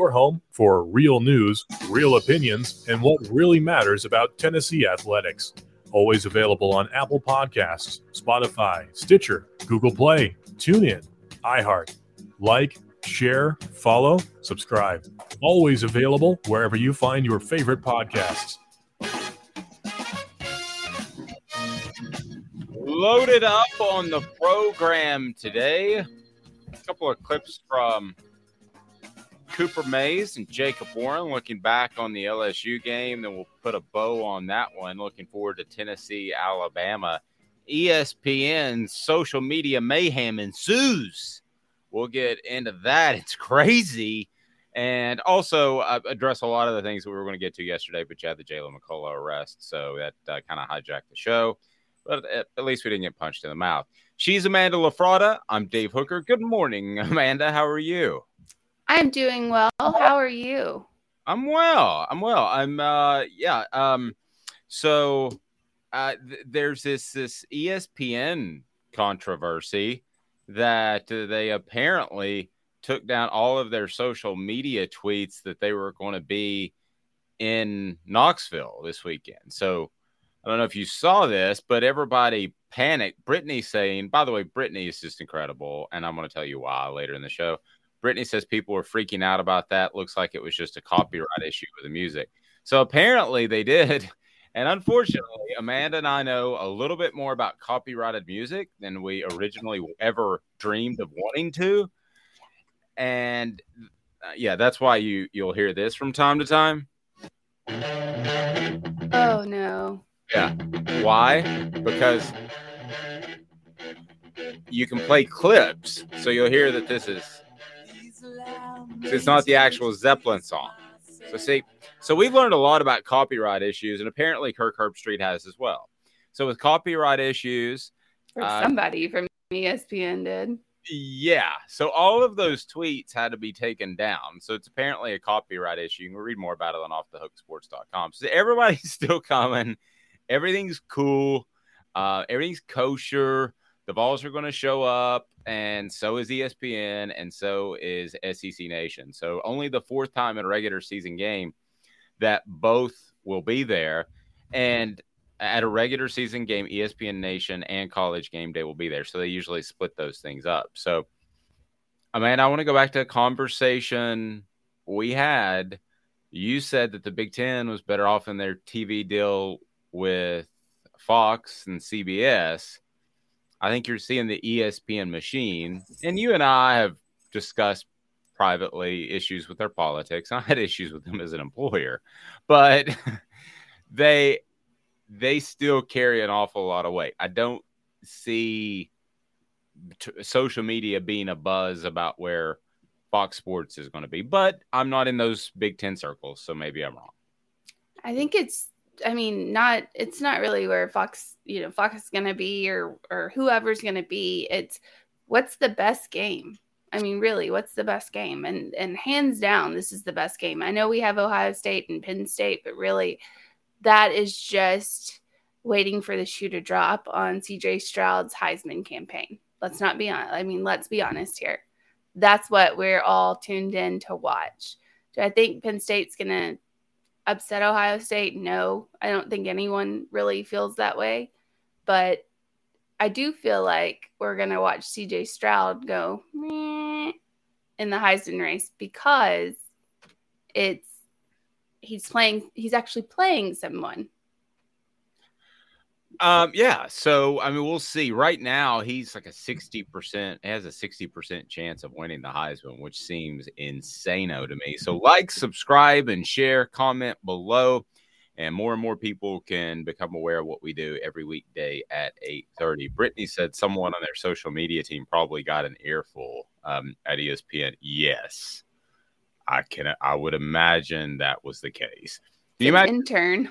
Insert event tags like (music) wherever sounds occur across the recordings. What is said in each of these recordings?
Your home for real news, real opinions, and what really matters about Tennessee athletics. Always available on Apple Podcasts, Spotify, Stitcher, Google Play, TuneIn, iHeart. Like, share, follow, subscribe. Always available wherever you find your favorite podcasts. Loaded up on the program today. A couple of clips from Cooper Mays and Jacob Warren looking back on the LSU game. Then we'll put a bow on that one. Looking forward to Tennessee, Alabama. ESPN social media mayhem ensues. We'll get into that. (laughs) It's crazy. And also uh, address a lot of the things that we were going to get to yesterday, but you had the Jaylen McCollough arrest. So that uh, kind of hijacked the show. But at, at least we didn't get punched in the mouth. She's Amanda LaFratta. I'm Dave Hooker. Good morning, (laughs) Amanda. How are you? I'm doing well. How are you? I'm well. I'm well. I'm uh yeah. Um so uh th- there's this this ESPN controversy that uh, they apparently took down all of their social media tweets that they were going to be in Knoxville this weekend. So I don't know if you saw this, but everybody panicked. Brittany saying, by the way, Brittany is just incredible, and I'm going to tell you why later in the show. Brittany says people were freaking out about that. Looks like it was just a (laughs) copyright issue with the music. So apparently they did. (laughs) And unfortunately, Amanda and I know a little bit more about copyrighted music than we originally ever dreamed of wanting to. And uh, yeah, that's why you you'll hear this from time to time. Oh no. Yeah. Why? Because you can play clips. So you'll hear that this is it's not the actual Zeppelin song. So see, so we've learned a lot about copyright issues, and apparently Kirk Herbstreit has as well. So with copyright issues, or uh, somebody from ESPN did. Yeah. So all of those tweets had to be taken down. So it's apparently a copyright issue. You can read more about it on offthehooksports.com. So everybody's (laughs) still coming. Everything's cool. Uh, everything's kosher. The balls are going to show up, and so is ESPN, and so is SEC Nation. So only the fourth time in a regular season game that both will be there. And at a regular season game, ESPN Nation and College Game Day will be there. So they usually split those things up. So, Amanda, I want to go back to a conversation we had. You said that the Big Ten was better off in their TV deal with Fox and CBS. I think you're seeing the ESPN machine, and you and I have discussed privately issues with their politics. (laughs) I had issues with them as an employer, but (laughs) they they still carry an awful lot of weight. I don't see t- social media being a buzz about where Fox Sports is going to be, but I'm not in those Big Ten circles, so maybe I'm wrong. I think it's I mean, not it's not really where Fox, you know, Fox is gonna be or or whoever's gonna be. It's what's the best game? I mean, really, what's the best game? And and hands down, this is the best game. I know we have Ohio State and Penn State, but really that is just waiting for the shoe to drop on CJ Stroud's Heisman campaign. Let's not be on. I mean, let's be honest here. That's what we're all tuned in to watch. Do I think Penn State's going to upset Ohio State? No, I don't think anyone really feels that way. But I do feel like we're going to watch CJ Stroud go in the Heisman race because it's he's playing he's actually playing someone um, yeah. So I mean, we'll see. Right now, he's like a sixty percent. Has a sixty percent chance of winning the Heisman, which seems insano to me. So, like, subscribe, and share. Comment below, and more and more people can become aware of what we do every weekday at eight thirty. Brittany said someone on their social media team probably got an earful um, at ESPN. Yes, I can. I would imagine that was the case. Do you imagine? Intern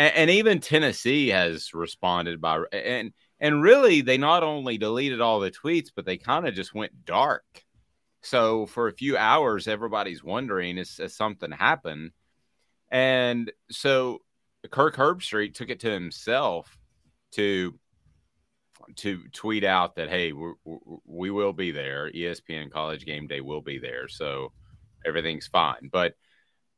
and, and even Tennessee has responded by and and really they not only deleted all the tweets, but they kind of just went dark. So for a few hours, everybody's wondering is, is something happened, and so Kirk Herbstreit took it to himself to to tweet out that hey we we will be there. Espn college game day will be there. So everything's fine. But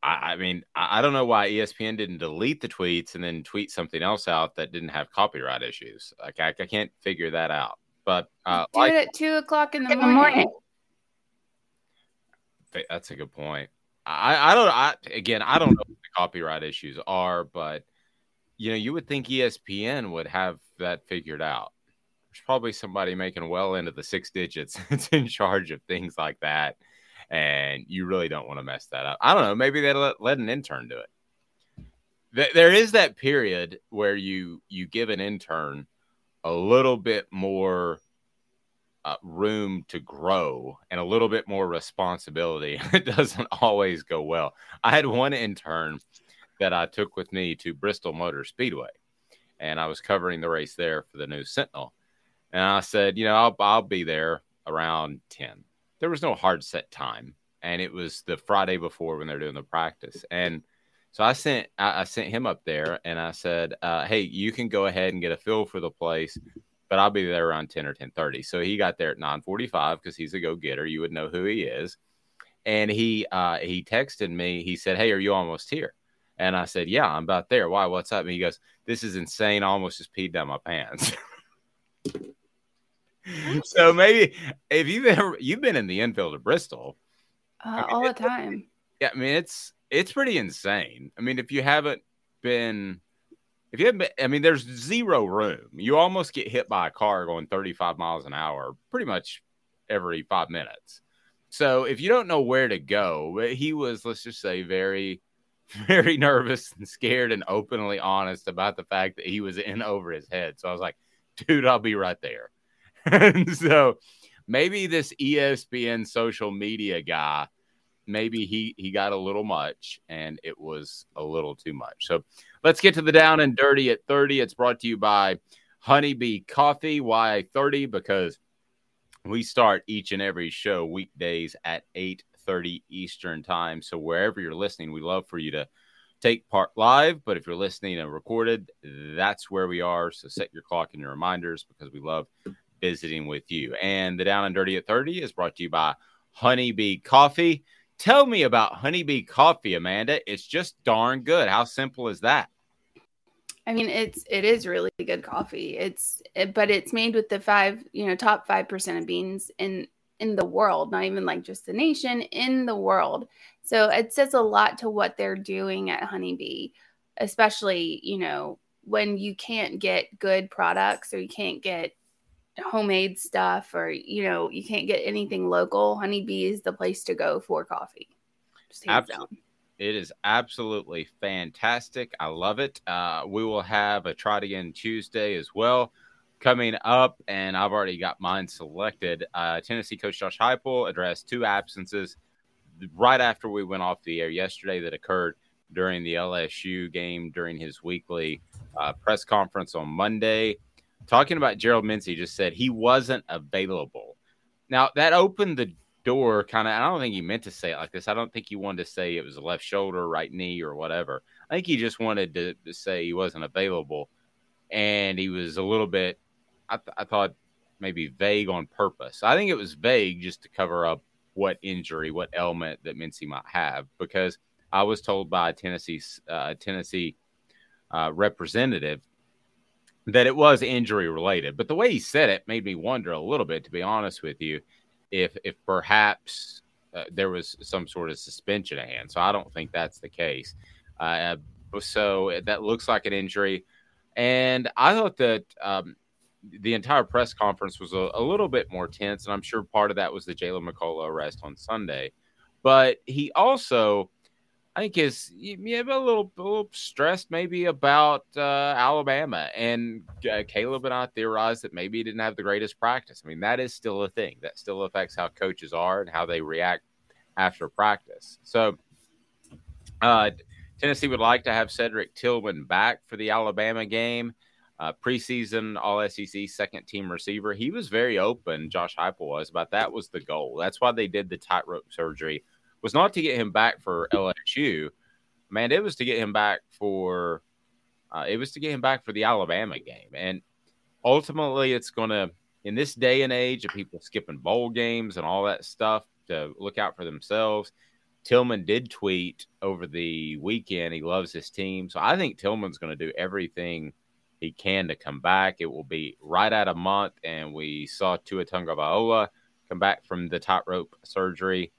I, I mean, I, I, don't know why ESPN didn't delete the tweets and then tweet something else out that didn't have copyright issues. Like I, I can't figure that out. But uh, do like, it at two o'clock in the morning. That's a good point. I, I don't. I again, I don't know what the copyright issues are, but you know, you would think ESPN would have that figured out. There's probably somebody making well into the six digits (laughs) that's in charge of things like that and you really don't want to mess that up. I don't know. Maybe they let, let an intern do it. There is that period where you you give an intern a little bit more uh, room to grow and a little bit more responsibility. (laughs) it doesn't always go well. I had one intern that I took with me to Bristol Motor Speedway, and I was covering the race there for the News Sentinel. And I said, you know, I'll, I'll be there around 10 there was no hard set time, and it was the Friday before when they're doing the practice. And so I sent I, I sent him up there, and I said, uh, "Hey, you can go ahead and get a feel for the place." But I'll be there around 10 or 10:30. So he got there at 9:45 because he's a go-getter. You would know who he is. And he uh, he texted me. He said, "Hey, are you almost here?" And I said, "Yeah, I'm about there. Why? What's up?" And he goes, "This is insane. I almost just peed down my pants." (laughs) (laughs) so maybe if you've ever you've been in the infield of Bristol uh, I mean, all the time. Yeah, I mean it's it's pretty insane. I mean, if you haven't been if you haven't been, I mean, there's zero room. You almost get hit by a car going 35 miles an hour pretty much every five minutes. So if you don't know where to go, but he was, let's just say, very, (laughs) very nervous and scared and openly honest about the fact that he was in over his head. So I was like, dude, I'll be right there. And (laughs) so maybe this ESPN social media guy, maybe he he got a little much and it was a little too much. So let's get to the down and dirty at 30. It's brought to you by Honeybee Coffee. Why 30? Because we start each and every show weekdays at 8:30 Eastern time. So wherever you're listening, we love for you to take part live, but if you're listening and recorded, that's where we are. So set your clock and your reminders because we love visiting with you. And the Down and Dirty at 30 is brought to you by Honeybee Coffee. Tell me about Honeybee Coffee, Amanda. It's just darn good. How simple is that? I mean, it's it is really good coffee. It's it, but it's made with the five, you know, top five percent of beans in in the world, not even like just the nation, in the world. So it says a lot to what they're doing at Honeybee, especially you know when you can't get good products or you can't get homemade stuff or you know you can't get anything local. Honeybee is the place to go for coffee. Absolutely it is absolutely fantastic. I love it. Uh, we will have a try again tuesday as well coming up and i've already got mine selected. Uh, tennessee coach josh heupel addressed two absences right after we went off the air yesterday that occurred during the lsu game during his weekly uh, press conference on monday talking about Gerald Mincey just said he wasn't available. Now that opened the door kind of I don't think he meant to say it like this. I don't think he wanted to say it was left shoulder, right knee, or whatever. I think he just wanted to, to say he wasn't available and he was a little bit, I, th- I thought maybe vague on purpose. I think it was vague just to cover up what injury, what ailment that Mincey might have, because I was told by a Tennessee uh, Tennessee uh, representative that it was injury related. But the way he said it made me wonder a little bit, to be honest with you, if if perhaps uh, there was some sort of suspension at hand. So I don't think that's the case. Uh, so that looks like an injury. And I thought that um, the entire press conference was a, a, little bit more tense. And I'm sure part of that was the Jaylen McCollough arrest on Sunday. But he also I think is maybe a little, a little stressed maybe about uh, Alabama. And uh, Caleb and I theorized that maybe he didn't have the greatest practice. I mean, that is still a thing. That still affects how coaches are and how they react after practice. So, uh, Tennessee would like to have Cedric Tillman back for the Alabama game. Uh, preseason All SEC second team receiver. He was very open, Josh Heupel was, about that was the goal. That's why they did the tightrope surgery was not to get him back for LSU. Man, it was to get him back for uh, it was to get him back for the Alabama game. And ultimately, it's going to in this day and age of people skipping bowl games and all that stuff to look out for themselves. Tillman did tweet over the weekend he loves his team, so I think Tillman's going to do everything he can to come back. It will be right at a month, and we saw Tua Tagovailoa come back from the tightrope surgery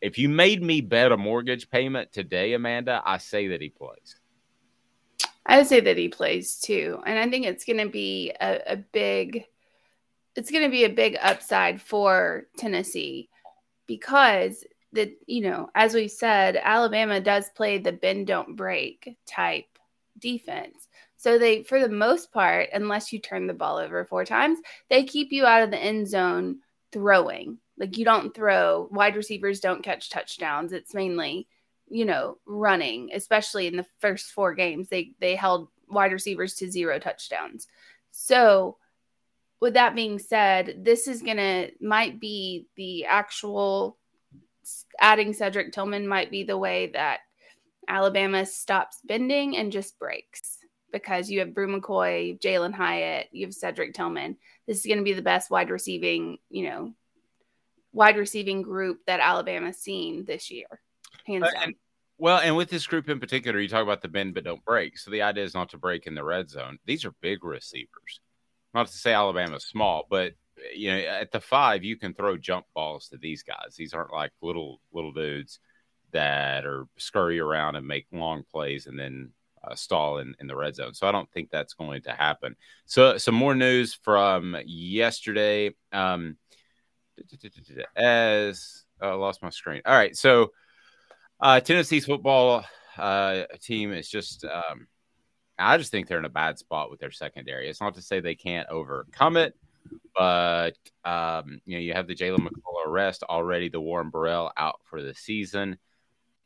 if you made me bet a mortgage payment today, Amanda, I say that he plays. I would say that he plays too, and I think it's going to be a, a big, it's going to be a big upside for Tennessee because the you know as we said, Alabama does play the bend don't break type defense. So they, for the most part, unless you turn the ball over four times, they keep you out of the end zone throwing. Like you don't throw, wide receivers don't catch touchdowns. It's mainly, you know, running, especially in the first four games. They they held wide receivers to zero touchdowns. So with that being said, this is gonna might be the actual adding Cedric Tillman might be the way that Alabama stops bending and just breaks because you have Bru McCoy, Jalin Hyatt, you have Cedric Tillman. This is going to be the best wide receiving, you know, wide receiving group that Alabama's seen this year, hands uh, down. And, well, and with this group in particular, you talk about the bend but don't break. So the idea is not to break in the red zone. These are big receivers. Not to say Alabama's small, but you know, at the five, you can throw jump balls to these guys. These aren't like little little dudes that are scurry around and make long plays and then uh, stall in, in the red zone. So I don't think that's going to happen. So some more news from yesterday. Um, as oh, I lost my screen. All right, so uh, Tennessee's football uh, team is just. Um, I just think they're in a bad spot with their secondary. It's not to say they can't overcome it, but um, you know you have the Jaylen McCollough arrest already. The Warren Burrell out for the season.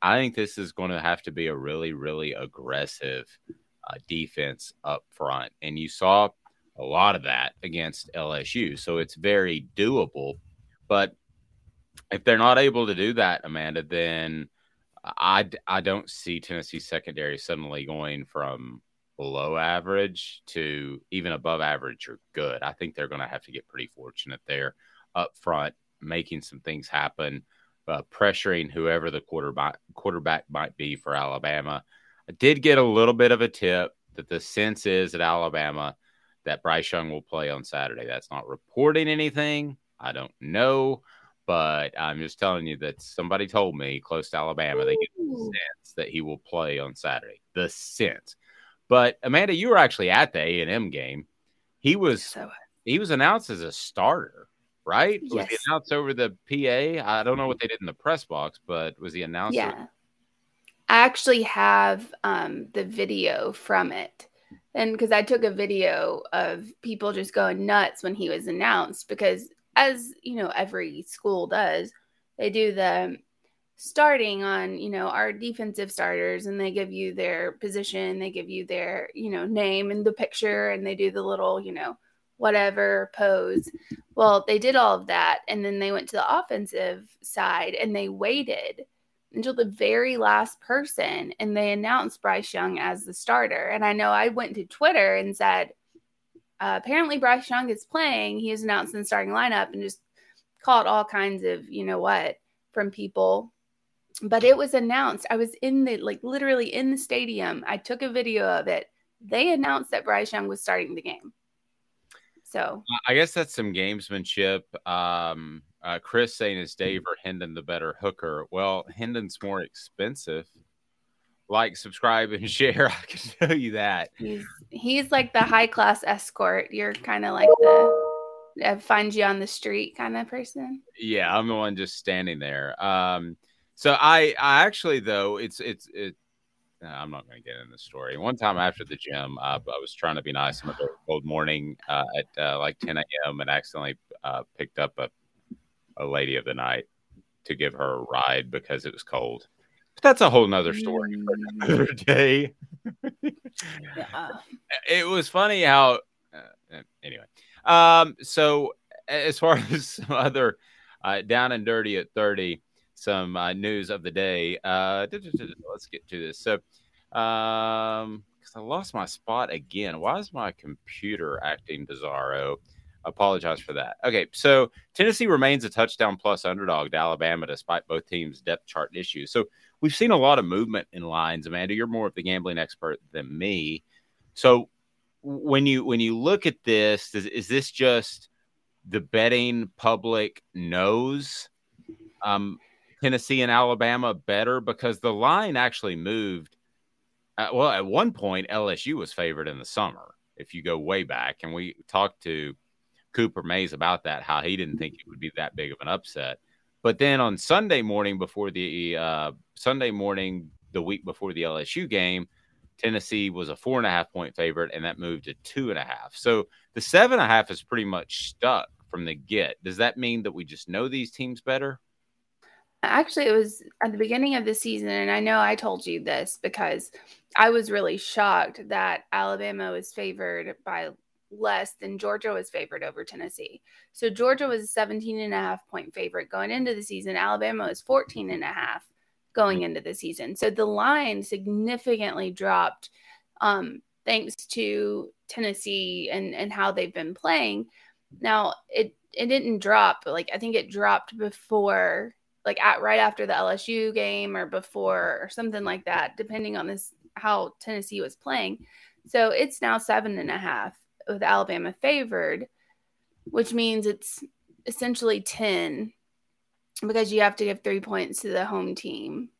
I think this is going to have to be a really, really aggressive uh, defense up front, and you saw a lot of that against LSU. So it's very doable. But if they're not able to do that, Amanda, then I, I don't see Tennessee secondary suddenly going from below average to even above average or good. I think they're going to have to get pretty fortunate there up front, making some things happen, uh, pressuring whoever the quarterback quarterback might be for Alabama. I did get a little bit of a tip that the sense is at Alabama that Bryce Young will play on Saturday. That's not reporting anything, I don't know, but I'm just telling you that somebody told me close to Alabama they get the sense that he will play on Saturday. The sense. But Amanda, you were actually at the A and M game. He was so, he was announced as a starter, right? Yes. Was he announced over the PA? I don't know what they did in the press box, but was he announced? Yeah. I actually have um, the video from it. And because I took a video of people just going nuts when he was announced, because as you know every school does they do the starting on you know our defensive starters and they give you their position they give you their you know name and the picture and they do the little you know whatever pose well they did all of that and then they went to the offensive side and they waited until the very last person and they announced Bryce Young as the starter. And I know I went to Twitter and said, uh, apparently Bryce Young is playing. He is announced in the starting lineup and just caught all kinds of, you know what, from people. But it was announced. I was in the, like, literally in the stadium. I took a video of it. They announced that Bryce Young was starting the game. So I guess that's some gamesmanship. Um, uh, Chris saying is Dave or Hendon the better hooker? Well, Hendon's more expensive. Like, subscribe, and (laughs) share. I can tell you that. He's he's like the high class escort. You're kind of like the uh, find you on the street kind of person. Yeah, I'm the one just standing there. Um, so I I actually though it's it's it I'm not going to get in the story. One time after the gym, uh, I was trying to be nice on a very cold morning uh, at uh, like 10 a.m. and accidentally uh, picked up a, a lady of the night to give her a ride because it was cold. But that's a whole nother story for mm. another (laughs) day. yeah. It was funny how, uh, anyway. Um, so as far (laughs) as some other uh, down and dirty at 30, some uh, news of the day. Uh, let's get to this. So, um, because I lost my spot again. Why is my computer acting bizarro? Apologize for that. Okay, so Tennessee remains a touchdown plus underdog to Alabama despite both teams' depth chart issues. So we've seen a lot of movement in lines. Amanda, you're more of the gambling expert than me. So when you when you look at this, is, is this just the betting public knows um, Tennessee and Alabama better because the line actually moved. Uh, well, at one point, LSU was favored in the summer. If you go way back, and we talked to Cooper Mays about that, how he didn't think it would be that big of an upset. But then on Sunday morning, before the uh, Sunday morning, the week before the LSU game, Tennessee was a four and a half point favorite, and that moved to two and a half. So the seven and a half is pretty much stuck from the get. Does that mean that we just know these teams better? Actually, it was at the beginning of the season, and I know I told you this because I was really shocked that Alabama was favored by less than Georgia was favored over Tennessee. So Georgia was a 17 and a half point favorite going into the season. Alabama was 14 and a half going into the season. So the line significantly dropped um, thanks to Tennessee and, and how they've been playing. Now it it didn't drop, like I think it dropped before like at right after the LSU game or before or something like that, depending on this how Tennessee was playing. So it's now seven and a half with Alabama favored, which means it's essentially 10 because you have to give three points to the home team.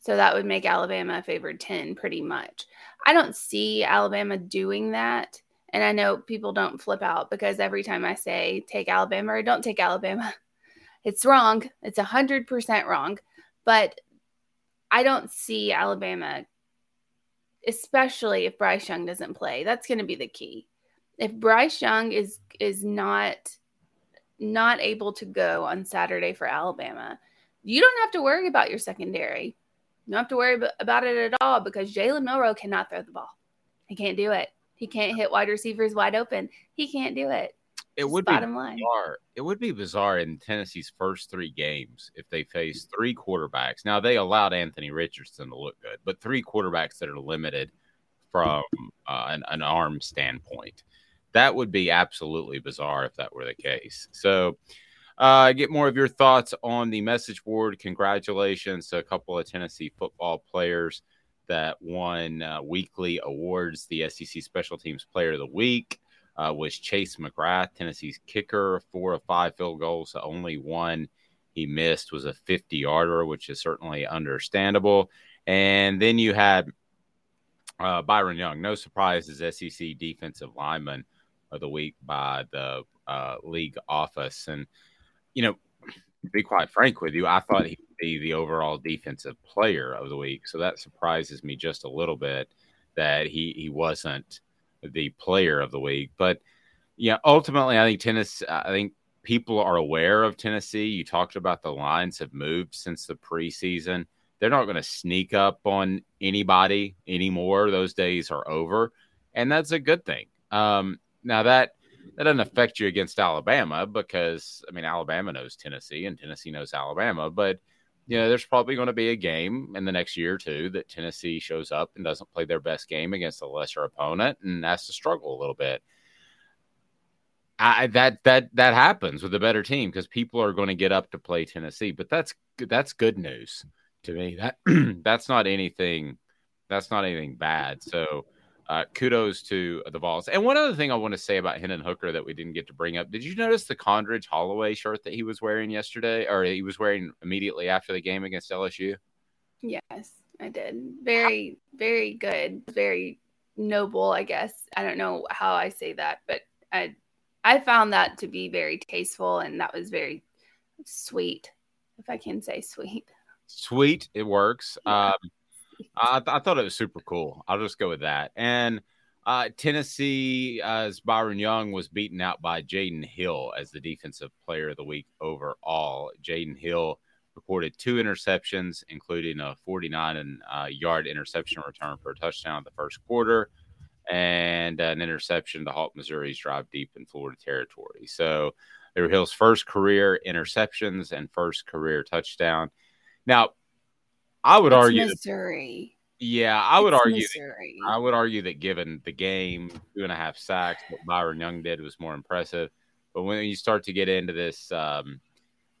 So that would make Alabama favored 10 pretty much. I don't see Alabama doing that. And I know people don't flip out because every time I say take Alabama or don't take Alabama, (laughs) it's wrong. It's 100% wrong. But I don't see Alabama, especially if Bryce Young doesn't play. That's going to be the key. If Bryce Young is is not not able to go on Saturday for Alabama, you don't have to worry about your secondary. You don't have to worry about it at all because Jalen Milroe cannot throw the ball. He can't do it. He can't hit wide receivers wide open. He can't do it it would be bizarre. It would be bizarre in Tennessee's first three games if they faced three quarterbacks. Now they allowed Anthony Richardson to look good, but three quarterbacks that are limited from uh, an, an arm standpoint. That would be absolutely bizarre if that were the case. So, uh, get more of your thoughts on the message board. Congratulations to a couple of Tennessee football players that won uh, weekly awards, the SEC Special Teams Player of the Week uh, was Chase McGrath, Tennessee's kicker, four of five field goals. The only one he missed was a 50 yarder, which is certainly understandable. And then you had uh, Byron Young, no surprise, as SEC defensive lineman of the week by the uh, league office. And, you know, to be quite frank with you, I thought he'd be the overall defensive player of the week. So that surprises me just a little bit that he, he wasn't the player of the week. But yeah, ultimately, I think tennis. I think people are aware of Tennessee. You talked about the lines have moved since the preseason. They're not going to sneak up on anybody anymore. Those days are over, and that's a good thing. Um, now that that doesn't affect you against Alabama because I mean Alabama knows Tennessee and Tennessee knows Alabama, but you know, there's probably going to be a game in the next year or two that Tennessee shows up and doesn't play their best game against a lesser opponent and has to struggle a little bit. I, that that that happens with a better team because people are going to get up to play Tennessee, but that's that's good news to me. That (clears throat) that's not anything that's not anything bad. So uh, kudos to the Vols. And one other thing I want to say about Hendon Hooker that we didn't get to bring up. Did you notice the Condredge Holloway shirt that he was wearing yesterday, or he was wearing immediately after the game against LSU? Yes, I did. Very, very good. Very noble, I guess. I don't know how I say that, but I I found that to be very tasteful and that was very sweet, if I can say sweet. Sweet, it works. Yeah. Um, I, th- I, thought it was super cool. I'll just go with that. And uh, Tennessee, as Byron Young was beaten out by Jaydon Hill as the defensive player of the week overall. Jaydon Hill recorded two interceptions, including a 49 and, uh, yard interception return for a touchdown in the first quarter and an interception to halt Missouri's drive deep in Florida territory. So they were Hill's first career interceptions and first career touchdown. Now, I would it's argue Missouri. That, yeah, I would it's argue. Missouri. That, I would argue that given the game, two and a half sacks, what Byron Young did was more impressive. But when you start to get into this, um,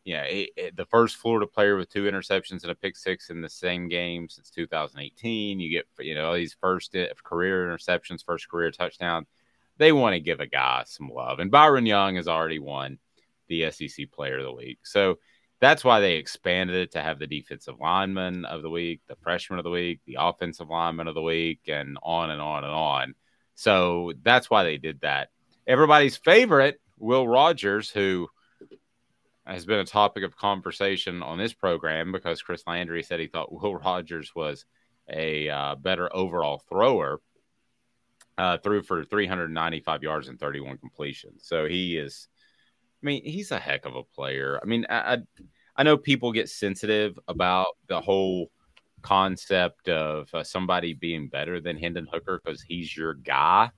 yeah, it, it, the first Florida player with two interceptions and a pick six in the same game since 2018. You get, you know, these first uh, career interceptions, first career touchdown. They want to give a guy some love. And Byron Young has already won the SEC Player of the Week. So that's why they expanded it to have the defensive lineman of the week, the freshman of the week, the offensive lineman of the week, and on and on and on. So that's why they did that. Everybody's favorite, Will Rogers, who has been a topic of conversation on this program because Chris Landry said he thought (laughs) Will Rogers was a uh, better overall thrower. Uh, threw for 395 yards and 31 completions. So he is I mean, he's a heck of a player. I mean, I, I know people get sensitive about the whole concept of uh, somebody being better than Hendon Hooker because he's your guy,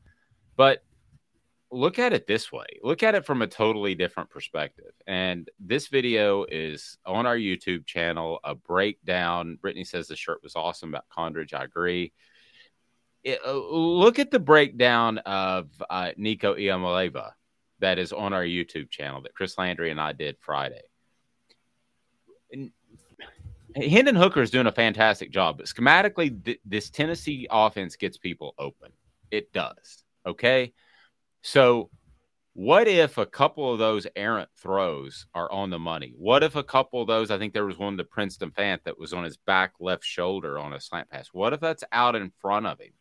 but look at it this way. Look at it from a totally different perspective. And this video is on our YouTube channel, a breakdown. Brittany says the shirt was awesome about Condredge. I agree. It, uh, look at the breakdown of uh, Nico Iamaleava that is on our YouTube channel that Chris Landry and I did Friday. And Hendon Hooker is doing a fantastic job, but schematically, th- this Tennessee offense gets people open. It does. Okay. So, what if a couple of those errant throws are on the money? What if a couple of those, I think there was one to Princeton Fant that was on his back left shoulder on a slant pass. What if that's out in front of him?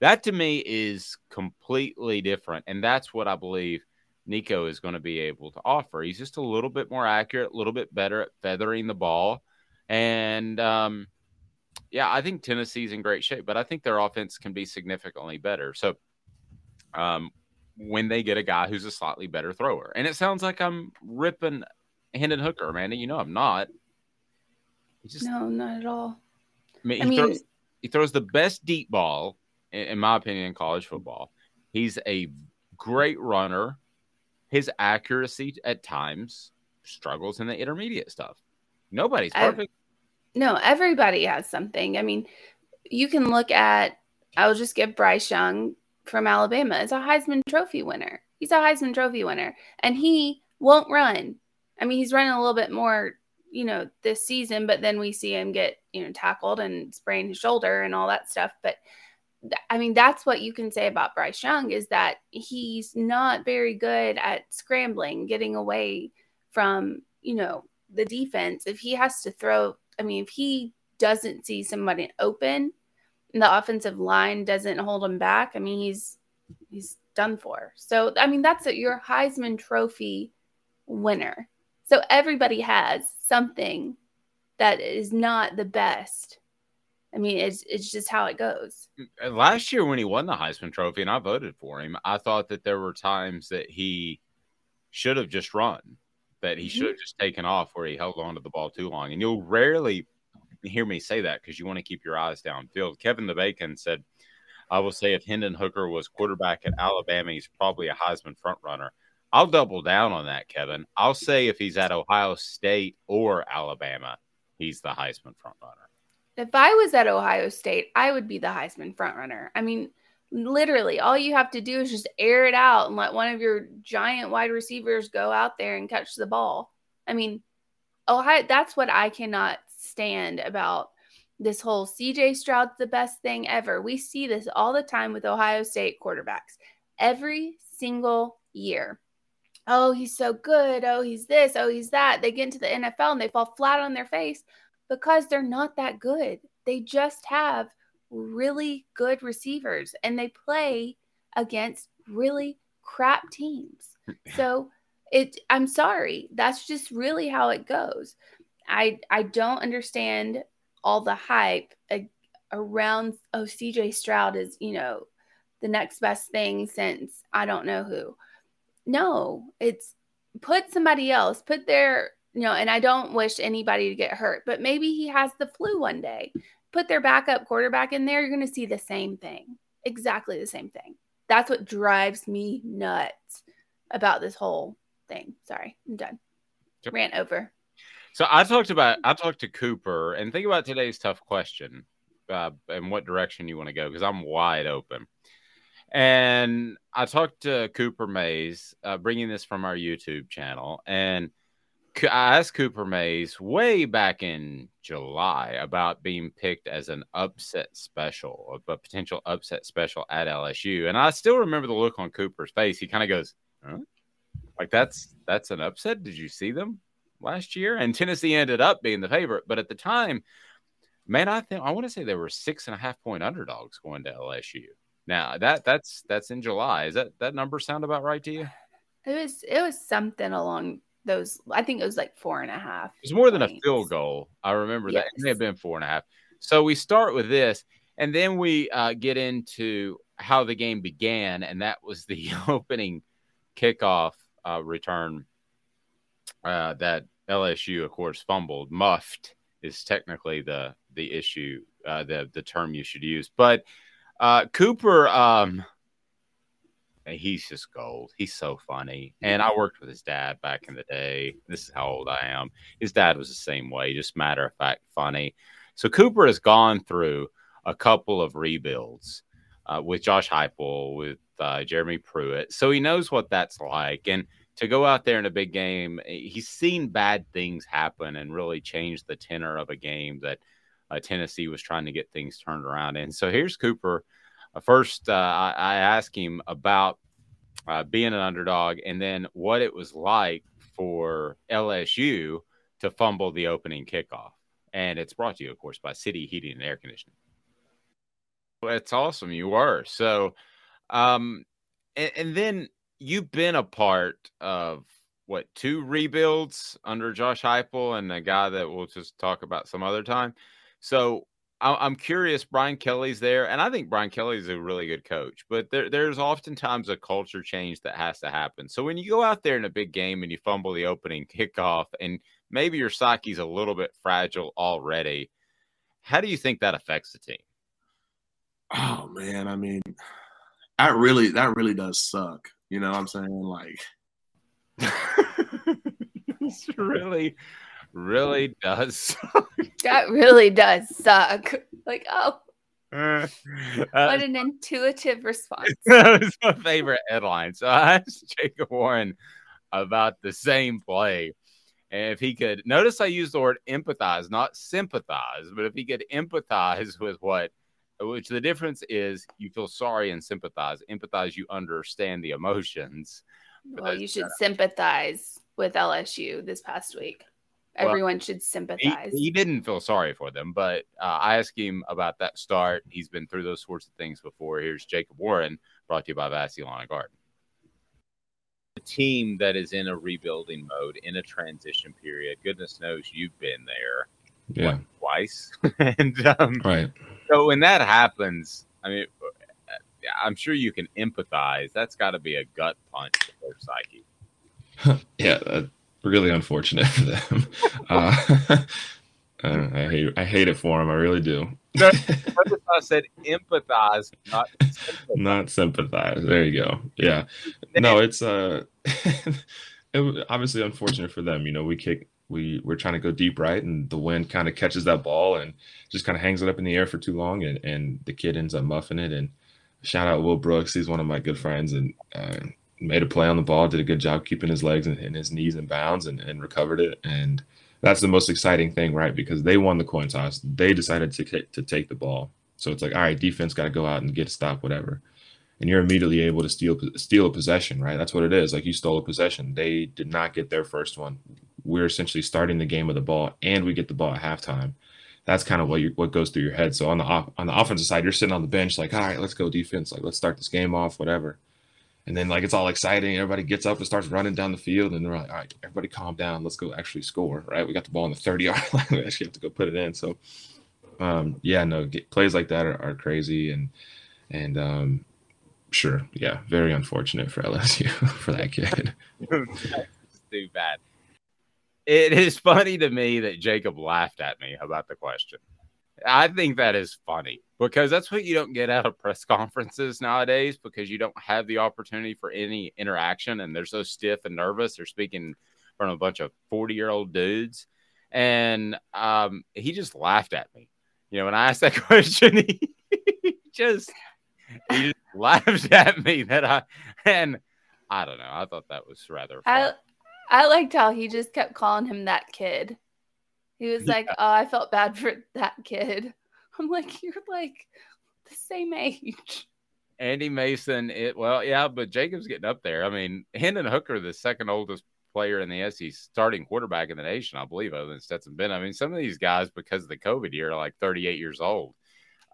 That to me is completely different. And that's what I believe Nico is going to be able to offer. He's just a little bit more accurate, a little bit better at feathering the ball. And um, yeah, I think Tennessee's in great shape, but I think their offense can be significantly better. So um, when they get a guy who's a slightly better thrower, and it sounds like I'm ripping Hendon Hooker, Amanda. You know, I'm not. Just, no, not at all. I mean, he, I mean, throws, he throws the best deep ball, in, in my opinion, in college football. He's a great runner his accuracy at times struggles in the intermediate stuff. Nobody's perfect. I, no, everybody has something. I mean, you can look at, I'll just give Bryce Young from Alabama as a Heisman Trophy winner. He's a Heisman Trophy winner, and he won't run. I mean, he's running a little bit more, you know, this season, but then we see him get, you know, tackled and sprain his shoulder and all that stuff. But I mean, that's what you can say about Bryce Young is that he's not very good at scrambling, getting away from, you know, the defense. If he has to throw, I mean, if he doesn't see somebody open and the offensive line doesn't hold him back, I mean, he's he's done for. So, I mean, that's a, your Heisman Trophy winner. So everybody has something that is not the best I mean, it's it's just how it goes. Uh, last year when he won the Heisman Trophy, and I voted for him, I thought that there were times that he should have just run, that he mm-hmm. should have just taken off where he held on to the ball too long. And you'll rarely hear me say that because you want to keep your eyes downfield. Kevin the Bacon said, "I will say if Hendon Hooker was quarterback at Alabama, he's probably a Heisman front runner." I'll double down on that, Kevin. I'll say if he's at Ohio State or Alabama, he's the Heisman frontrunner. If I was at Ohio State, I would be the Heisman frontrunner. I mean, literally, all you have to do is just air it out and let one of your giant wide receivers go out there and catch the ball. I mean, Ohio, that's what I cannot stand about this whole CJ Stroud's the best thing ever. We see this all the time with Ohio State quarterbacks every single year. Oh, he's so good. Oh, he's this. Oh, he's that. They get into the NFL and they fall flat on their face because they're not that good. They just have really good receivers and they play against really crap teams. So it I'm sorry. That's just really how it goes. I I don't understand all the hype around oh CJ Stroud is, you know, the next best thing since I don't know who. No, it's put somebody else, put their, you know, and I don't wish anybody to get hurt, but maybe he has the flu one day. Put their backup quarterback in there, you're going to see the same thing. Exactly the same thing. That's what drives me nuts about this whole thing. Sorry, I'm done. Yep. Rant over. So I talked about I talked to Cooper and think about today's tough question uh, and what direction you want to go because I'm wide open. And I talked to Cooper Mays, uh, bringing this from our YouTube channel, and I asked Cooper Mays way back in July about being picked as an upset special, a potential upset special at LSU, and I still remember the look on Cooper's face. He kind of goes, huh? "Like that's that's an upset? Did you see them last year?" And Tennessee ended up being the favorite, but at the time, man, I think I want to say they were six and a half point underdogs going to LSU. Now that that's that's in July. Is that that number sound about right to you? It was it was something along those. I think it was like four and a half. It was more points. than a field goal. I remember yes. that it may have been four and a half. So we start with this, and then we uh, get into how the game began, and that was the (laughs) opening kickoff uh, return uh, that LSU, of course, fumbled. Muffed is technically the the issue, uh, the the term you should use, but uh, Cooper, um, he's just gold. He's so funny. And I worked with his dad back in the day. This is how old I am. His dad was the same way, just matter of fact, funny. So Cooper has gone through a couple of rebuilds uh, with Josh Heupel, with uh, Jeremy Pruitt. So he knows what that's like. And to go out there in a big game, he's seen bad things happen and really change the tenor of a game that – uh, Tennessee was trying to get things turned around. And so here's Cooper. Uh, first, uh, I, I, asked him about uh, being an underdog and then what it was like for LSU to fumble the opening kickoff. And it's brought to you, of course, by City Heating and Air Conditioning. That's awesome. You were. So, um, and, and then you've been a part of what two rebuilds under Josh Heupel and a guy that we'll just talk about some other time. So I'm curious. Brian Kelly's there, and I think Brian Kelly's a really good coach. But there, there's oftentimes a culture change that has to happen. So when you go out there in a big game and you fumble the opening kickoff, and maybe your psyche's a little bit fragile already, how do you think that affects the team? Oh man, I mean, that really that really does suck. You know what I'm saying? Like, (laughs) it's really really does. (laughs) that really does suck. Like, oh, (laughs) uh, what an intuitive response. (laughs) that was my favorite headline. So I asked Jacob Warren about the same play. And if he could notice, I used the word empathize, not sympathize, but if he could empathize with what, which the difference is you feel sorry and sympathize. Empathize, you understand the emotions. Well, you should sympathize with LSU this past week. Everyone well, should sympathize. He, he, didn't feel sorry for them, but uh, I asked him about that start. He's been through those sorts of things before. Here's Jacob Warren, brought to you by Vassy Lawn and Garden. A team that is in a rebuilding mode, in a transition period. Goodness knows you've been there. Yeah. What, twice. (laughs) and um, right. So when that happens, I mean, uh, I'm sure you can empathize. That's got to be a gut punch to their psyche. (laughs) yeah, really unfortunate for them. (laughs) Uh, (laughs) I hate I hate it for them. I really do. I (laughs) said empathize, not sympathize. not sympathize. There you go. Yeah. No, it's uh, it obviously unfortunate for them. You know, we kick we we're trying to go deep right, and the wind kind of catches that ball and just kind of hangs it up in the air for too long, and and the kid ends up muffing it. And shout out Will Brooks, he's one of my good friends, and uh, made a play on the ball, did a good job keeping his legs and, and his knees in bounds, and, and recovered it. And that's the most exciting thing, right? Because they won the coin toss, they decided to to take the ball. So it's like, all right, defense got to go out and get a stop, whatever and you're immediately able to steal steal a possession, right? That's what it is. Like you stole a possession. They did not get their first one. We're essentially starting the game with the ball, and we get the ball at halftime. That's kind of what you what goes through your head. So on the op, on the offensive side, you're sitting on the bench like, all right, let's go defense. Like let's start this game off, whatever. And then like it's all exciting. Everybody gets up and starts running down the field, and they're like, all right, everybody calm down. Let's go actually score, right? We got the ball on the 30 yard (laughs) line. we actually have to go put it in. So um, yeah, no, get, plays like that are, are crazy and and um, sure, yeah, very unfortunate for LSU (laughs) for that kid. (laughs) too bad. It is funny to me that Jacob laughed at me about the question. I think that is funny because that's what you don't get out of press (laughs) conferences nowadays because you don't have the opportunity for any interaction and they're so stiff and nervous. They're speaking from a bunch of 40 year old dudes. And um, he just laughed at me. You know, when I asked that (laughs) question, he just he just laughed at me that I and I don't know. I thought that was rather. Fun. I I liked how he just kept calling him that kid. He was yeah. like, "Oh, I felt bad for that kid." (laughs) I'm like, "You're like the same age." Andy Mason, it well, yeah, but Jacob's getting up there. I mean, Hendon Hooker, the second oldest player in the SEC, starting quarterback in the nation, I believe, other than Stetson Bennett. I mean, some of these guys, because of the COVID year, are like 38 years old.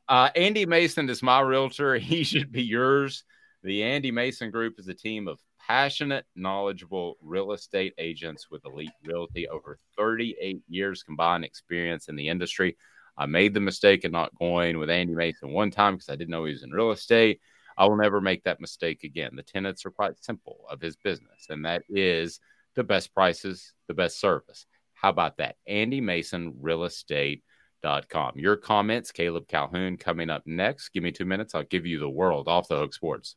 Uh, Andy Mason is my realtor. (laughs) He should be yours. The Andy Mason Group is a team of passionate, knowledgeable real estate agents with elite realty, over 38 years combined experience in the industry. I made the mistake of not going with Andy Mason one time because I didn't know he was in real estate. I will never make that mistake again. The tenets are quite simple of his business, and that is the best prices, the best service. How about that? Andy Mason Real Estate. Your comments, Caleb Calhoun, coming up next. Give me two minutes. I'll give you the world off the hook sports.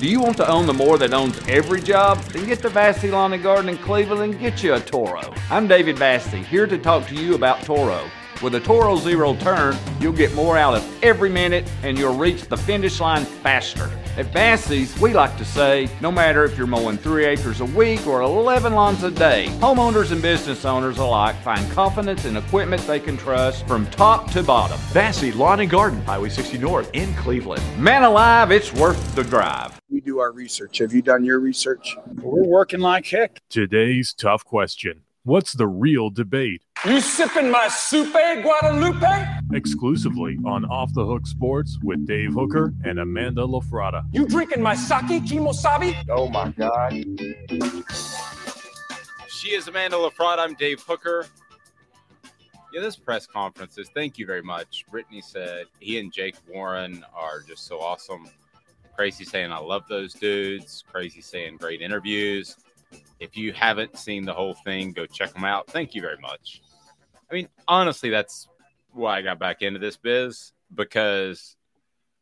Do you want to own the more that owns every job? Then get to Vassy Lawn and Garden in Cleveland and get you a Toro. I'm David Vassy, here to talk to you about Toro. With a Toro Zero Turn, you'll get more out of every minute and you'll reach the finish line faster. At Vassy's, we like to say no matter if you're mowing three acres a week or 11 lawns a day, homeowners and business owners alike find confidence in equipment they can trust from top to bottom. Vassy Lawn and Garden, Highway 60 North in Cleveland. Man alive, it's worth the drive. We do our research. Have you done your research? We're working like heck. Today's tough question What's the real debate? You sipping my Soupe Guadalupe? Exclusively on Off the Hook Sports with Dave Hooker and Amanda LaFratta. You drinking my sake kimosabi? Oh my God. She is Amanda LaFratta. I'm Dave Hooker. Yeah, this press conference is Thank you very much. Brittany said he and Jake Warren are just so awesome. Crazy saying I love those dudes. Crazy saying great interviews. If you haven't seen the whole thing, go check them out. Thank you very much. I mean, honestly, that's why I got back into this biz because,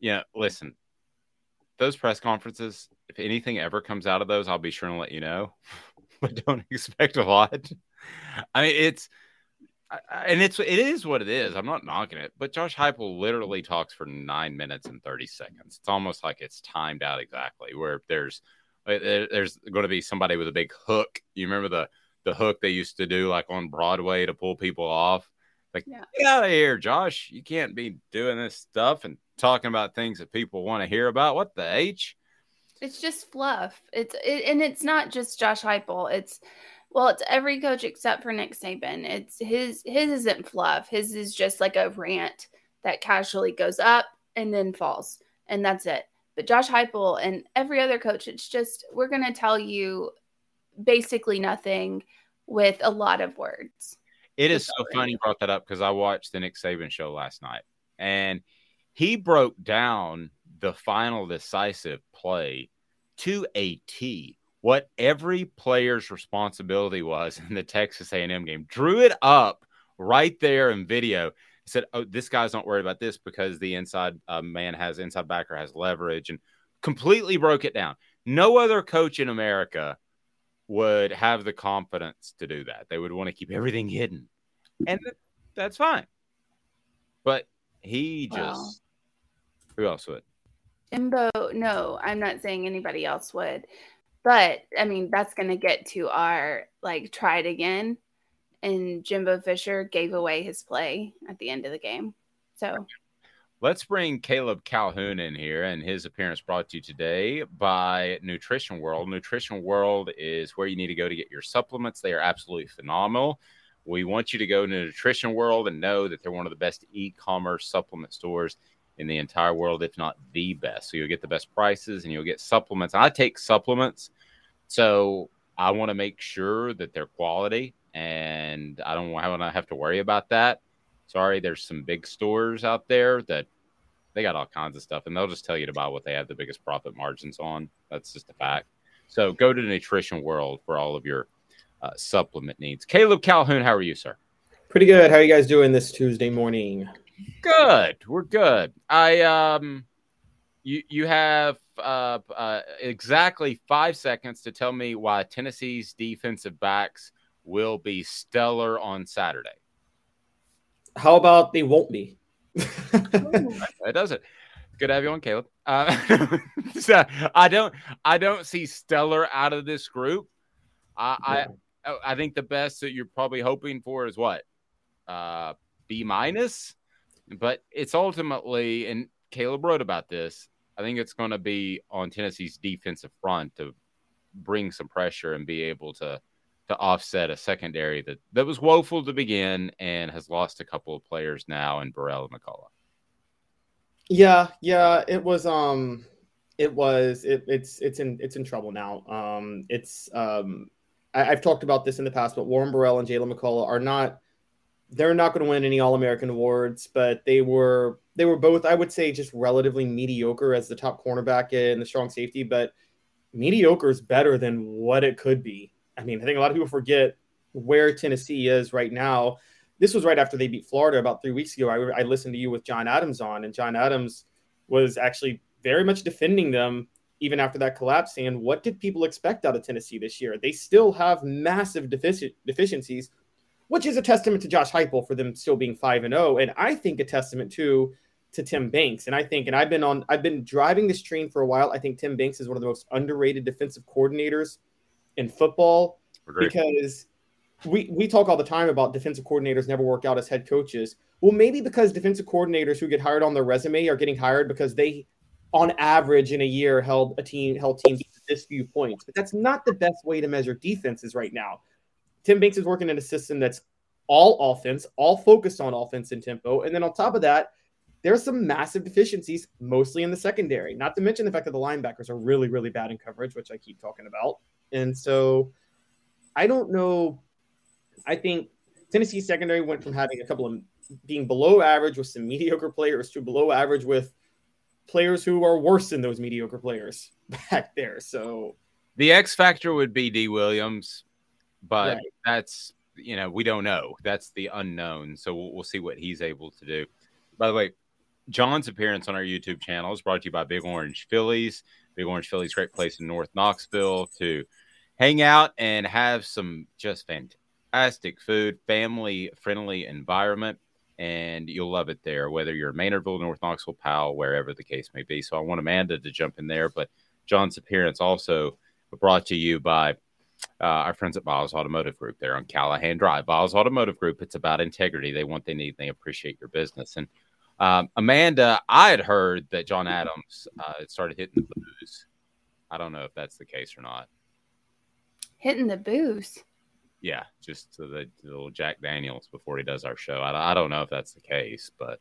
you know, listen, those press conferences, if anything ever comes out of those, I'll be sure to let you know, (laughs) but don't (laughs) expect a lot. I mean, it's, and it's it is what it is. I'm not knocking it, but Josh Heupel literally talks for nine minutes and thirty seconds. It's almost like it's timed out exactly. Where there's Uh, there's going to be somebody with a big hook. You remember the the hook they used to do like on Broadway to pull people off. Like, yeah. get out of here, Josh. You can't be doing this stuff and talking about things that people want to hear about. What the H? It's just fluff. It's it, and it's not just Josh Heupel. It's well, it's every coach except for Nick Saban. It's his his isn't fluff. His is just like a rant that casually goes up and then falls, and that's it. But Josh Heupel and every other coach, it's just we're gonna tell you basically nothing with a lot of words. It is so funny you brought that up because I watched the Nick Saban show last night, and he broke down the final decisive play to a T what every player's responsibility was in the Texas A&M game. Drew it up right there in video. Said, "Oh, this guy's not worried about this because the inside uh, man has inside backer has leverage," and completely broke it down. No other coach in America would have the confidence to do that. They would want to keep everything hidden, and that's fine. But he just wow. who else would? Jimbo, no, I'm not saying anybody else would. But I mean, that's going to get to our like try it again. And Jimbo Fisher gave away his play at the end of the game. So let's bring Caleb Calhoun in here and his appearance brought to you today by Nutrition World. Nutrition World is where you need to go to get your supplements. They are absolutely phenomenal. We want you to go to Nutrition World and know that they're one of the best e commerce supplement stores in the entire world, if not the best. So you'll get the best prices and you'll get supplements. I take supplements so I want to make sure that they're quality and I don't want to have to worry about that. Sorry, there's some big stores out there that they got all kinds of stuff and they'll just tell you to buy what they have the biggest profit margins on. That's just a fact. So go to Nutrition World for all of your uh, supplement needs. Caleb Calhoun, how are you, sir? Pretty good. How are you guys doing this Tuesday morning? Good. We're good. I um you you have uh, uh, exactly five seconds to tell me why Tennessee's defensive backs will be stellar on Saturday. How about they won't be? that does (laughs) it. Good to have you on, Caleb. Uh, (laughs) so I don't, I don't see stellar out of this group. I, I, I think the best that you're probably hoping for is what, uh, B minus. But it's ultimately, and Caleb wrote about this. I think it's going to be on Tennessee's defensive front to bring some pressure and be able to to offset a secondary that that was woeful to begin and has lost a couple of players now in Burrell and McCollough. Yeah, yeah, it was um it was it, it's it's in it's in trouble now. Um it's um I, have talked about this in the past, but Warren Burrell and Jaylen McCollough are not they're not going to win any All American awards, but they were they were both, I would say, just relatively mediocre as the top cornerback and the strong safety, but mediocre is better than what it could be. I mean, I think a lot of people forget where Tennessee is right now. This was right after they beat Florida about three weeks ago. I, I listened to you with John Adams on, and John Adams was actually very much defending them even after that collapse. And what did people expect out of Tennessee this year? They still have massive defici- deficiencies, which is a testament to Josh Heupel for them still being five and zero, oh, and I think a testament to to Tim Banks. And I think, and I've been on, I've been driving this train for a while. I think Tim Banks is one of the most underrated defensive coordinators in football because we we talk all the time about defensive coordinators never work out as head coaches. Well, maybe because defensive coordinators who get hired on their resume are getting hired because they, on average, in a year held a team held teams to this few points. But that's not the best way to measure defenses right now. Tim Banks is working in a system that's all offense, all focused on offense and tempo, and then on top of that, there's some massive deficiencies, mostly in the secondary. Not to mention the fact that the linebackers are really, really bad in coverage, which I keep talking about. And so I don't know. I think Tennessee secondary went from having a couple of being below average with some mediocre players to below average with players who are worse than those mediocre players (laughs) back there. So The X factor would be Dee Williams, but Right. that's you know we don't know. That's the unknown. So we'll, we'll see what he's able to do. By the way, John's appearance on our YouTube channel is brought to you by Big Orange Phillies. Big Orange Phillies, great place in North Knoxville to hang out and have some just fantastic food, family friendly environment, and you'll love it there, whether you're Maynardville, North Knoxville, Powell, wherever the case may be. So I want Amanda to jump in there, but John's appearance also brought to you by uh, our friends at Biles Automotive Group there on Callahan Drive. Biles Automotive Group, it's about integrity. They want, they need, they appreciate your business. And um, Amanda, I had heard that John Adams uh, started hitting the booze. I don't know if that's the case or not. Hitting the booze. Yeah, just to the, the little Jack Daniels before he does our show. I, I don't know if that's the case, but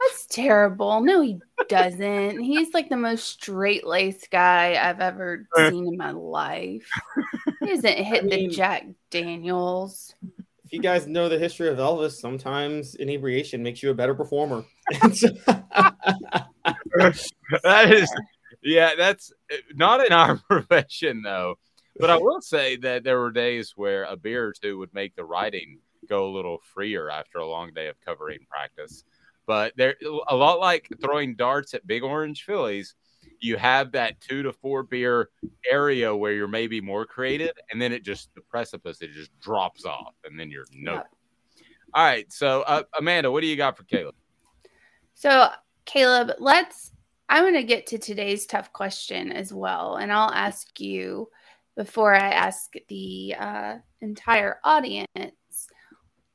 That's terrible. No, he doesn't. He's like the most straight laced guy I've ever (laughs) seen in my life. He doesn't hit the Jack Daniels. If you guys know the history of Elvis, sometimes inebriation makes you a better performer. (laughs) that is, yeah, that's not in our (laughs) profession though. But I will say that there were days where a beer or two would make the writing go a little freer after a long day of covering practice. But they're a lot like throwing darts at Big Orange Phillies. You have that two to four beer area where you're maybe more creative, and then it just the precipice it just drops off, and then you're no. All right, so uh, Amanda, what do you got for Caleb? So, Caleb, let's. I'm going to get to today's tough question as well. And I'll ask you before I ask the uh, entire audience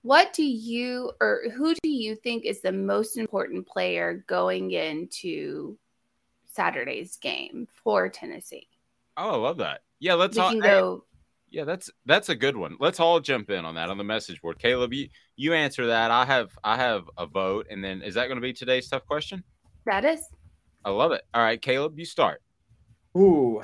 what do you or who do you think is the most important player going into Saturday's game for Tennessee? Oh, I love that. Yeah, let's We all can go. Yeah, that's that's a good one. Let's all jump in on that on the message board. Caleb, you you answer that. I have I have a vote, and then is that going to be today's tough question? That is. I love it. All right, Caleb, you start. Ooh,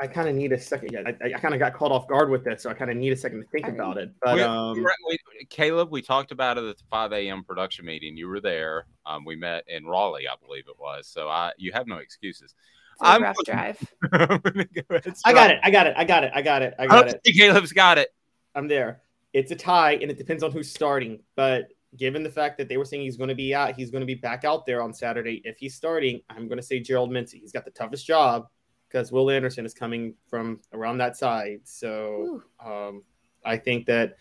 I kind of need a second. Yeah, I, I kind of got caught off guard with this, so I kind of need a second to think about it. But We- um, we- we- Caleb, we talked about it at the 5 a.m. production meeting. You were there. Um, we met in Raleigh, I believe it was. So I you have no excuses. It's a rough drive. (laughs) I got it. I got it. I got it. I got it. I got it. Caleb's got it. I'm there. It's a tie, and it depends on who's starting. But given the fact that they were saying he's going to be out, he's going to be back out there on Saturday. If he's starting, I'm going to say Gerald Mincey. He's got the toughest job because Will Anderson is coming from around that side. So um, I think that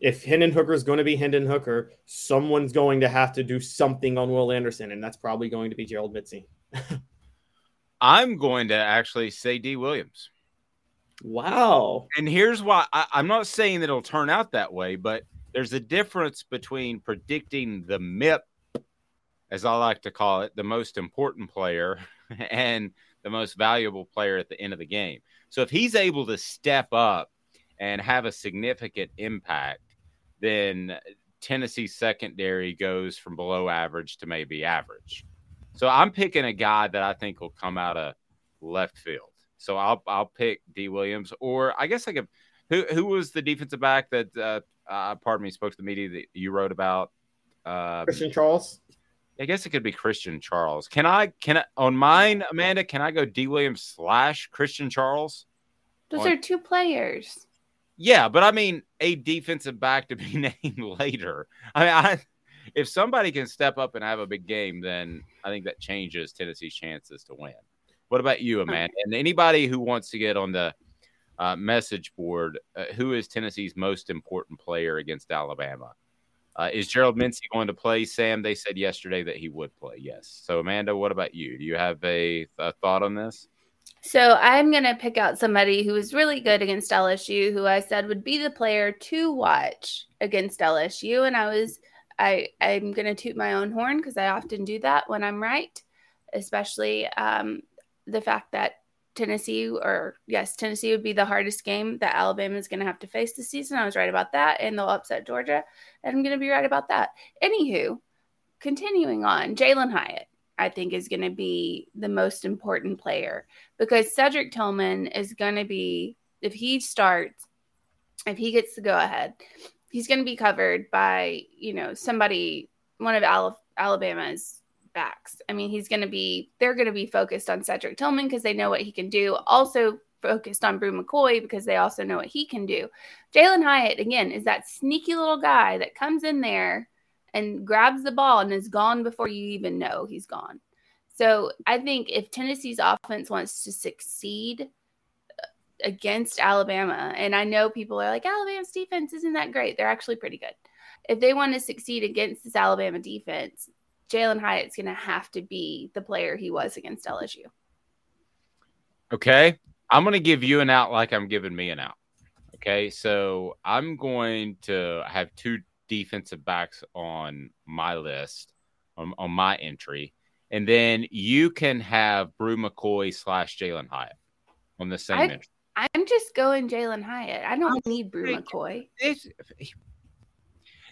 if Hendon Hooker is going to be Hendon Hooker, someone's going to have to do something on Will Anderson, and that's probably going to be Gerald Mitzi. (laughs) I'm going to actually say Dee Williams. Wow. And here's why I, I'm not saying that it'll turn out that way, but there's a difference between predicting the MIP, as I like to call it, the most important player, (laughs) and the most valuable player at the end of the game. So if he's able to step up and have a significant impact, then Tennessee's secondary goes from below average to maybe average. So I'm picking a guy that I think will come out of left field. So I'll I'll pick Dee Williams, or I guess I could. Who who was the defensive back that uh, uh pardon me spoke to the media that you wrote about? Um, Christian Charles. I guess it could be Christian Charles. Can I can I on mine, Amanda? Can I go Dee Williams slash Christian Charles? Those On- are two players. Yeah, but I mean a defensive back to be (laughs) named later. I mean, I, if somebody can step up and have a big game, then I think that changes Tennessee's chances to win. What about you, Amanda? And anybody who wants to get on the uh, message board, uh, who is Tennessee's most important player against Alabama? Uh, is Gerald Mincey going to play? Sam, they said yesterday that he would play. Yes. So, Amanda, what about you? Do you have a, a thought on this? So I'm going to pick out somebody who was really good against LSU, who I said would be the player to watch against LSU. And I was, I, I'm going to toot my own horn because I often do that when I'm right, especially um, the fact that Tennessee, or yes, Tennessee would be the hardest game that Alabama is going to have to face this season. I was right about that, and they'll upset Georgia, and I'm going to be right about that. Anywho, continuing on, Jalin Hyatt. I think is going to be the most important player because Cedric Tillman is going to be, if he starts, if he gets to go ahead, he's going to be covered by, you know, somebody, one of Al- Alabama's backs. I mean, he's going to be, they're going to be focused on Cedric Tillman because they know what he can do. Also, focused on Bru McCoy because they also know what he can do. Jalin Hyatt, again, is that sneaky little guy that comes in there and grabs the ball and is gone before you even know he's gone. So I think if Tennessee's offense wants to succeed uh, against Alabama, and I know people are like, Alabama's defense isn't that great. They're actually pretty good. If they want to succeed against this Alabama defense, Jalin Hyatt's going to have to be the player he was against LSU. Okay. I'm going to give you an out like I'm giving me an out. Okay. So I'm going to have two defensive backs on my list, on, on my entry. And then you can have Bru McCoy slash Jalin Hyatt on the same I, entry. I'm just going Jalin Hyatt. I don't need Bru McCoy. It's,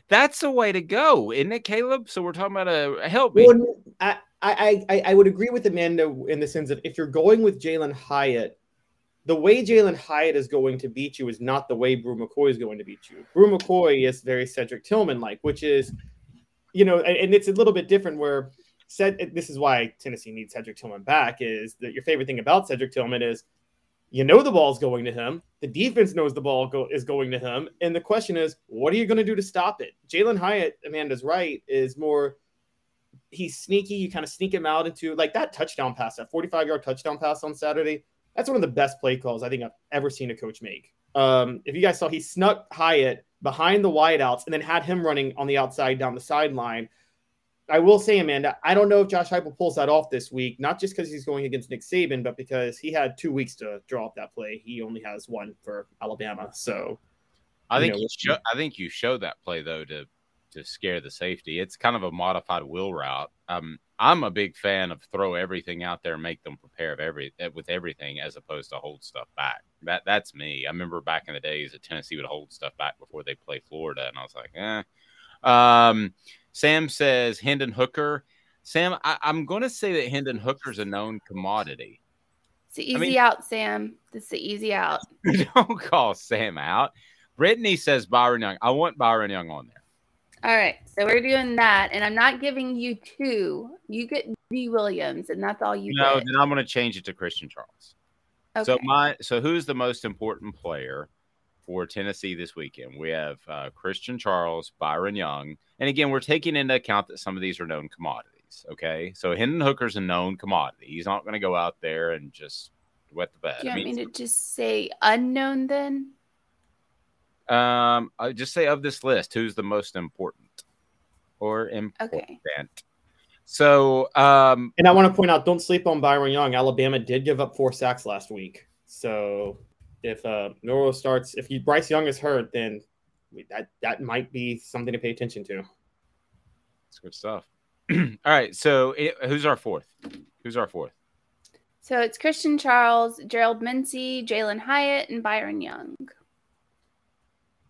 that's the way to go, isn't it, Caleb? So we're talking about a help me. Well, I, I, I, would agree with Amanda in the sense that if you're going with Jalin Hyatt, the way Jalin Hyatt is going to beat you is not the way Bru McCoy is going to beat you. Bru McCoy is very Cedric Tillman like, which is, you know, and it's a little bit different where said this is why Tennessee needs Cedric Tillman back is that your favorite thing about Cedric Tillman is you know the ball's going to him. The defense knows the ball go, is going to him. And the question is, what are you going to do to stop it? Jalin Hyatt, Amanda's right, is more he's sneaky. You kind of sneak him out into like that touchdown pass, that 45 yard touchdown pass on Saturday. That's one of the best play calls I think I've ever seen a coach make. Um, if you guys saw, he snuck Hyatt behind the wideouts and then had him running on the outside down the sideline. I will say, Amanda, I don't know if Josh Heupel pulls that off this week, not just because he's going against Nick Saban, but because he had two weeks to draw up that play. He only has one for Alabama. So I think know, you show, I think you showed that play though to to scare the safety. It's kind of a modified will route. Um, I'm a big fan of throw everything out there and make them prepare of every with everything as opposed to hold stuff back. That that's me. I remember back in the days that Tennessee would hold stuff back before they play Florida, and I was like, eh. Um, Sam says Hendon Hooker. Sam, I, am going to say that Hendon Hooker's a known commodity. It's the easy I mean, out, Sam. It's the easy out. (laughs) don't call Sam out. Brittany says Byron Young. I want Byron Young on there. All right, so we're doing that, and I'm not giving you two. You get Dee Williams, and that's all you no, get. then I'm going to change it to Christian Charles. Okay. So my so who's the most important player for Tennessee this weekend? We have uh, Christian Charles, Byron Young, and again, we're taking into account that some of these are known commodities. Okay, so Hendon Hooker's a known commodity. He's not going to go out there and just wet the bed. Do you want I mean, me to just say unknown then? Um, I just say of this list, who's the most important or important? Okay. So, um, and I want to point out, don't sleep on Byron Young. Alabama did give up four sacks last week. So, if uh Noro starts, if you, Bryce Young is hurt, then that that might be something to pay attention to. That's good stuff. (clears throat) All right, so it, who's our fourth? Who's our fourth? So it's Christian Charles, Gerald Mincey, Jalin Hyatt, and Byron Young.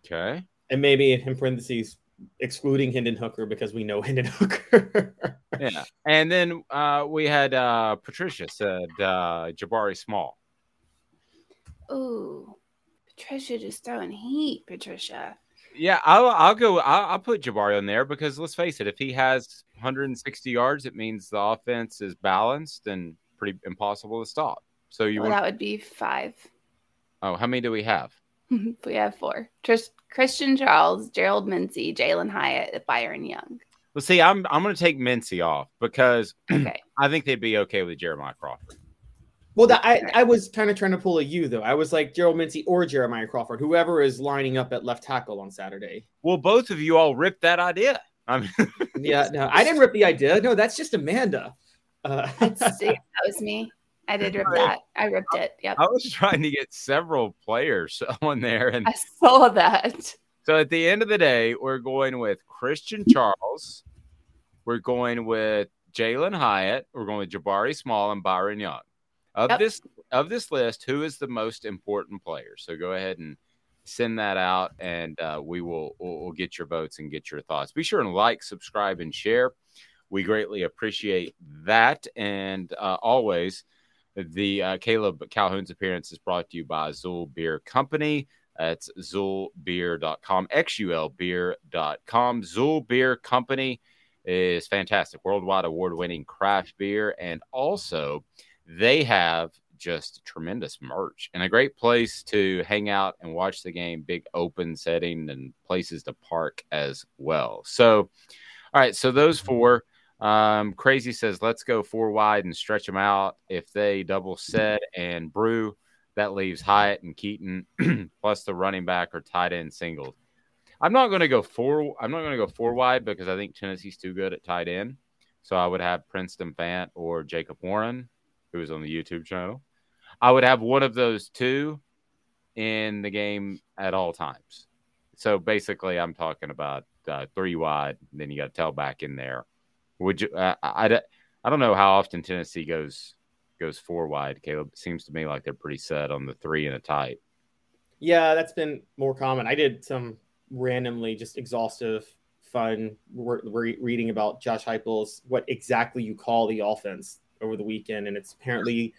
Okay. And maybe in parentheses, excluding Hendon Hooker because we know (laughs) Hendon Hooker. yeah. And then uh, we had uh, Patricia said uh, Jabari Small. Ooh, Patricia just throwing heat, Patricia. Yeah, I'll, I'll go. I'll, I'll, put Jabari on there because let's face it, if he has 160 yards, it means the offense is balanced and pretty impossible to stop. So you well, want... that would be five. Oh, how many do we have? (laughs) we have four. Tris- Christian Charles, Gerald Mincey, Jalin Hyatt, Byron Young. Well, see, I'm I'm going to take Mincey off because (clears throat) okay. I think they'd be okay with Jeremiah Crawford. Well, that, I, I was kind of trying to pull a U though. I was like Gerald Mincey or Jeremiah Crawford, whoever is lining up at left tackle on Saturday. Well, both of you all ripped that idea. I mean, (laughs) yeah, no, I didn't rip the idea. No, that's just Amanda. Uh, that (laughs) was me. I did rip that. I ripped it. Yep. I was trying to get several players (laughs) on there, and I saw that. So at the end of the day, we're going with Christian Charles. We're going with Jalin Hyatt. We're going with Jabari Small and Byron Young. Of yep. this of this list, who is the most important player? So go ahead and send that out, and uh, we will we'll, we'll get your votes and get your thoughts. Be sure and like, subscribe, and share. We greatly appreciate that, and uh, always the uh, Caleb Calhoun's appearance is brought to you by Xul Beer Company. That's zoolbeer.com, xulbeer.com, X-U-L beer.com. Xul Beer Company is fantastic, worldwide award-winning craft beer. And also, they have just tremendous merch and a great place to hang out and watch the game. Big open setting and places to park as well. So, all right, so those four. Um, Crazy says, let's go four wide and stretch them out. If they double set and Bru, that leaves Hyatt and Keyton (clears throat) plus the running back or tight end singles. I'm not going to go four. I'm not going to go four wide because I think Tennessee's too good at tight end. So I would have Princeton Fant or Jacob Warren, who is on the YouTube channel. I would have one of those two in the game at all times. So basically, I'm talking about uh, three wide. Then you got tailback in there. Would you? Uh, I, I don't know how often Tennessee goes goes four wide. Caleb it seems to me like they're pretty set on the three and a tight. Yeah, that's been more common. I did some randomly just exhaustive, fun re- reading about Josh Heupel's what exactly you call the offense over the weekend, and it's apparently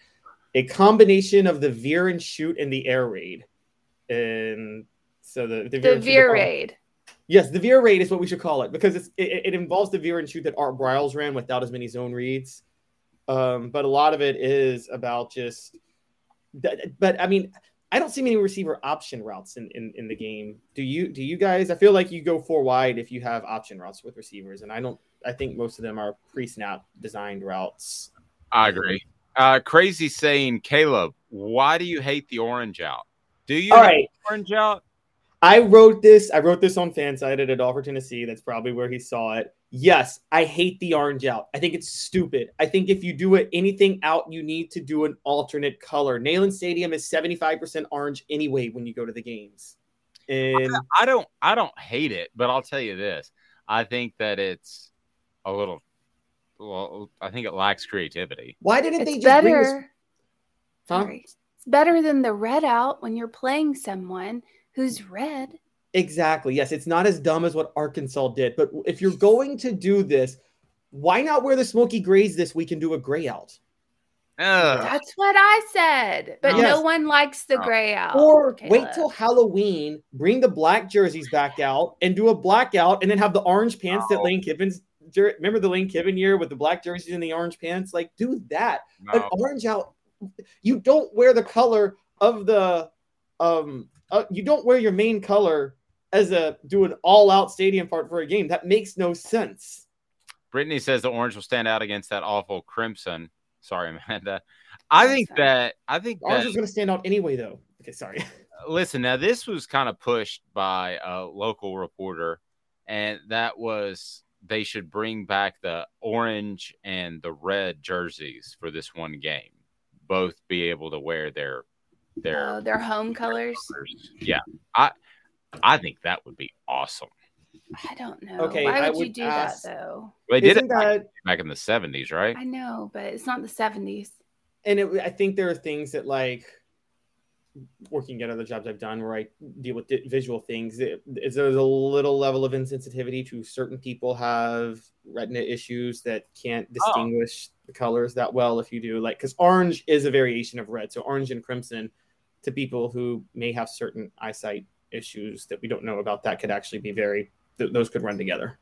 a combination of the veer and shoot and the air raid. And so the the veer, the veer raid. Yes, the veer raid is what we should call it because it, it, involves the veer and shoot that Art Briles ran without as many zone reads. Um, but a lot of it is about just. But I mean, I don't see many receiver option routes in, in, in the game. Do you? Do you guys? I feel like you go four wide if you have option routes with receivers, and I don't. I think most of them are pre-snap designed routes. I agree. Uh, crazy saying, Caleb, why do you hate the orange out? Do you All right. orange out? I wrote this. I wrote this on Fansided at for Tennessee. That's probably where he saw it. Yes, I hate the orange out. I think it's stupid. I think if you do it anything out, you need to do an alternate color. Neyland Stadium is 75% orange anyway when you go to the games. And I don't I don't hate it, but I'll tell you this. I think that it's a little well, I think it lacks creativity. Why didn't it's they just better. bring this? Huh? It's better than the red out when you're playing someone who's red. Exactly. Yes, it's not as dumb as what Arkansas did. But if you're going to do this, why not wear the smoky grays this week and do a gray out? That's what I said. But yes. no one likes the oh. gray out. Or Caleb. wait till Halloween, bring the black jerseys back out and do a blackout and then have the orange pants no. that Lane Kiffin's remember the Lane Kiffin year with the black jerseys and the orange pants? Like, do that. No. An orange out. You don't wear the color of the um uh, you don't wear your main color as a do an all out stadium part for a game. That makes no sense. Brittany says the orange will stand out against that awful crimson. Sorry, Amanda. I think that I think orange that, is going to stand out anyway, though. Okay, sorry. (laughs) Listen, now this was kind of pushed by a local reporter, and that was they should bring back the orange and the red jerseys for this one game. Both be able to wear their their oh, their home colors. colors. Yeah, I I think that would be awesome. I don't know. Okay, why would, would you do ask, that though? They did it that, back in the seventies, right? I know, but it's not the seventies. And it, I think there are things that like working at other jobs I've done where I deal with visual things. It, there's a little level of insensitivity to certain people have retina issues that can't oh. distinguish oh. the colors that well. If you do like, because orange is a variation of red, so orange and crimson to people who may have certain eyesight issues that we don't know about that could actually be very th- those could run together.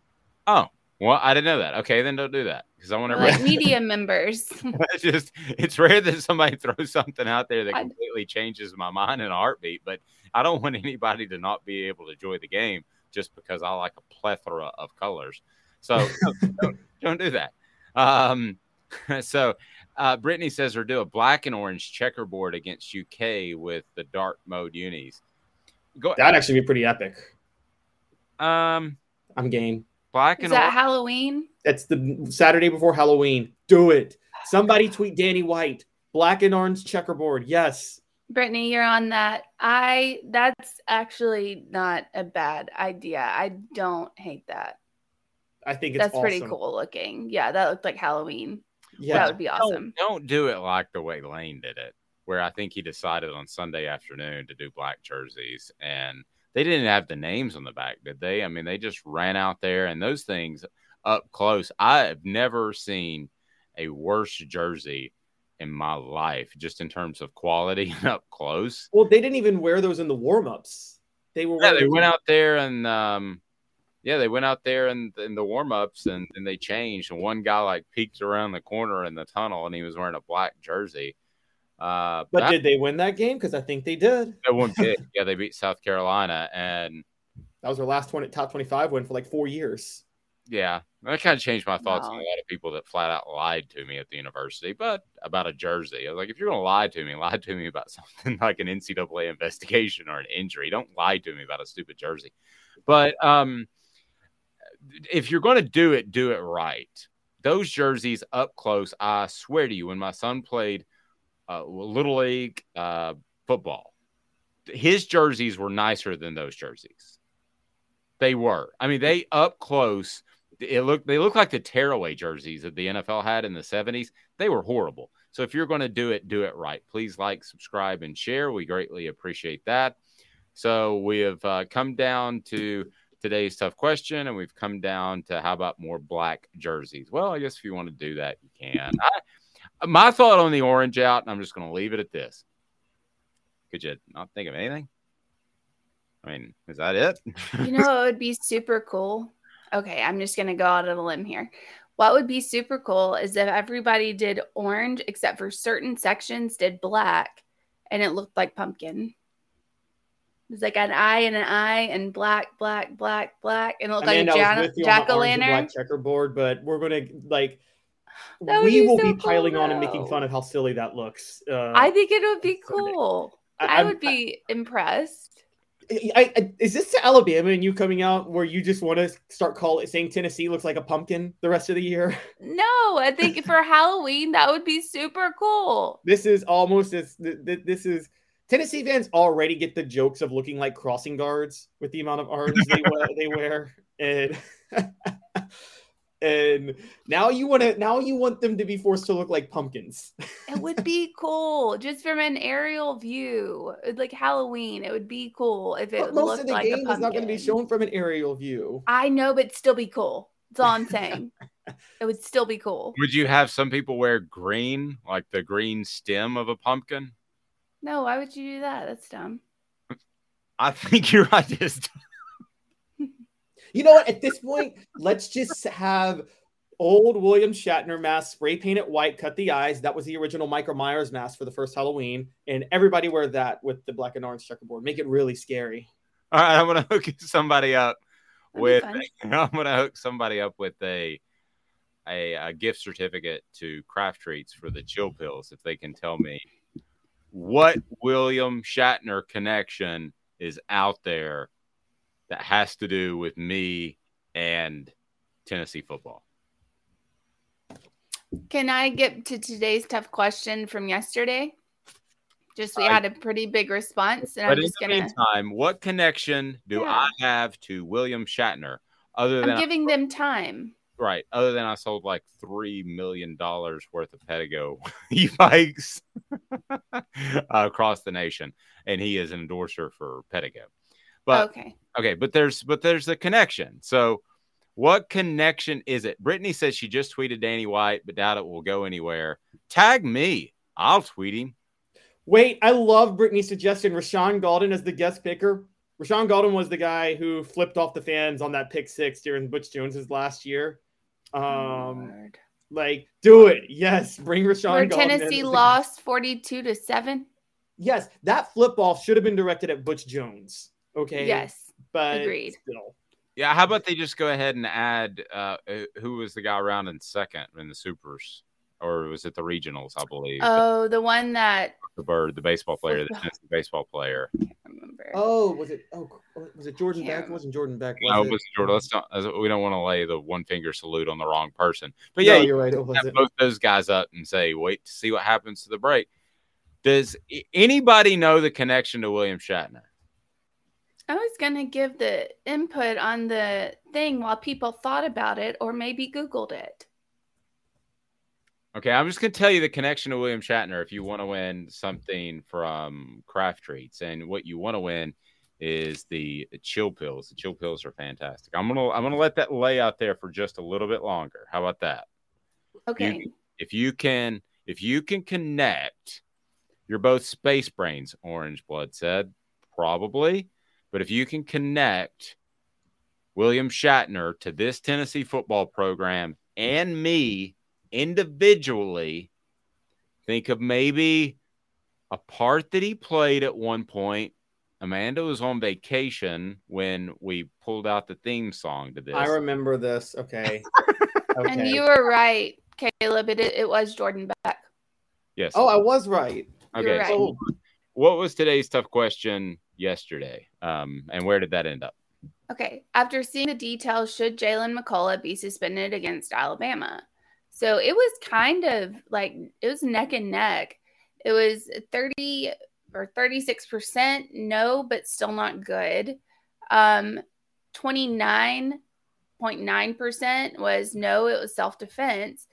Oh, well, I didn't know that. Okay, then don't do that because I want to like media (laughs) members. (laughs) it's just it's rare that somebody (laughs) throws something out there that completely changes my mind in a heartbeat. But I don't want anybody to not be able to enjoy the game just because I like a plethora of colors. So don't, don't, do that. Um, so uh, Brittany says, or do a black and orange checkerboard against UK with the dark mode unis. Go. That'd actually be pretty epic. Um, I'm game. Black Is that orange. Halloween? That's the Saturday before Halloween. Do it. Somebody tweet Danny White. Black and orange checkerboard. Yes. Brittany, you're on that. I that's actually not a bad idea. I don't hate that. I think that's awesome. pretty cool looking. Yeah, that looked like Halloween. Yeah, that would be awesome. Don't, don't do it like the way Lane did it, where I think he decided on Sunday afternoon to do black jerseys and they didn't have the names on the back, did they? I mean, they just ran out there and those things up close. I have never seen a worse jersey in my life, just in terms of quality and (laughs) up close. Well, they didn't even wear those in the warm ups. They were. Yeah, they went out there and um, yeah, they went out there in, in the warm ups and, and they changed. And one guy like peeked around the corner in the tunnel and he was wearing a black jersey. Uh, But that- did they win that game? Because I think they did. They won (laughs) big. yeah, they beat South Carolina, and That was their last 20, top 25 win for like four years. yeah, that kind of changed my thoughts on a lot of people that flat out lied to me at the university. But about a jersey, I was like, if you're gonna lie to me, lie to me about (laughs) something like an NCAA investigation or an injury. Don't lie to me about a stupid jersey. But um, if you're gonna do it, do it right. Those jerseys up close, I swear to you, when my son played uh, little league uh, football, his jerseys were nicer than those jerseys. They were. I mean, they up close. It looked. They look like the tearaway jerseys that the NFL had in the '70s. They were horrible. So if you're going to do it, do it right. Please like, subscribe, and share. We greatly appreciate that. So we have uh, come down to today's tough question, and we've come down to how about more black jerseys? Well, I guess if you want to do that, you can. I, my thought on the orange out, and I'm just going to leave it at this. Could you not think of anything? I mean, is that it? You know it would be super cool? Okay, I'm just gonna go out on a limb here. What would be super cool is if everybody did orange except for certain sections did black and it looked like pumpkin. It's like an eye and an eye and black, black, black, black, and it looked Amanda, like I a was with you on jack the o' orange and lantern. checkerboard, but we're gonna like That would we be will so be cool, piling on and making fun of how silly that looks. Uh, I think it would be cool. I- I, would be impressed. I, I, is this to Alabama and you coming out where you just want to start calling saying Tennessee looks like a pumpkin the rest of the year? (laughs) No, I think for Halloween that would be super cool. This is almost as th- th- this is Tennessee fans already get the jokes of looking like crossing guards with the amount of arms they wear, they wear, and (laughs) and now you want to now you want them to be forced to look like pumpkins. It would be (laughs) cool just from an aerial view, like Halloween. It would be cool if it But most looked of the like a game is not going to be shown from an aerial view. I know, but still be cool. That's all I'm (laughs) saying. it would still be cool. Would you have some people wear green, like the green stem of a pumpkin? No, why would you do that? That's dumb. (laughs) I think you're right. Just You know what? At this point, let's just have old William Shatner mask spray paint it white, cut the eyes. That was the original Michael Myers mask for the first Halloween, and everybody wear that with the black and orange checkerboard. Make it really scary. All right, I'm gonna hook somebody up That'd with. (laughs) I'm gonna hook somebody up with a, a a gift certificate to Craft Treats for the chill pills if they can tell me what William Shatner connection is out there that has to do with me and Tennessee football. Can I get to today's tough question from yesterday? Just we Uh, had a pretty big response, and but I'm in just the gonna. meantime, what connection do Yeah. I have to William Shatner other than I'm giving them time. Right. Other than I sold like three million dollars worth of Pedego (laughs) e-bikes (laughs) across the nation, and he is an endorser for Pedego. But okay, okay, but there's but there's a connection. So, what connection is it? Brittany says she just tweeted Danny White, but doubt it will go anywhere. Tag me. I'll tweet him. Wait, I love Brittany's suggestion. Rashaan Gaulden as the guest picker. Rashaan Gaulden was the guy who flipped off the fans on that pick six during Butch Jones's last year. Um, like, do it. Yes, bring Rashaan where Gaulden. Tennessee lost forty-two to seven. Yes, that flip off should have been directed at Butch Jones. Okay. Yes, but agreed. Still. Yeah, how about they just go ahead and add uh, who was the guy around in second in the supers, or was it the regionals? I believe. Oh, the one that the bird, the baseball player, the Tennessee baseball player. remember. Oh, was it? Oh, was it Jordan Beck? It wasn't Jordan Beck. Was No, it? it was Jordan. Let's not. We don't want to lay the one finger salute on the wrong person. But No, yeah, you're right, it have both those guys up and say, "Wait to see what happens to the break." Does anybody know the connection to William Shatner? I was gonna give the input on the thing while people thought about it, or maybe Googled it. Okay, I'm just gonna tell you the connection to William Shatner if you want to win something from Craft Treats, and what you want to win is the chill pills. The chill pills are fantastic. I'm gonna I'm gonna let that lay out there for just a little bit longer. How about that? Okay. You- if you can if you can connect, you're both space brains. Orange Blood said probably, but if you can connect William Shatner to this Tennessee football program and me individually, think of maybe a part that he played at one point. Amanda was on vacation when we pulled out the theme song to this. I remember this. Okay. (laughs) okay. And you were right, Caleb. It, it was Jordan Beck. Yes. Oh, I was right. Okay. right. So what was today's tough question yesterday? Um, and where did that end up? Okay. After seeing the details, should Jaylen McCollough be suspended against Alabama? So it was kind of like it was neck and neck. It was 30 or 36% no, but still not good. Um, 29.9% was no, it was self defense.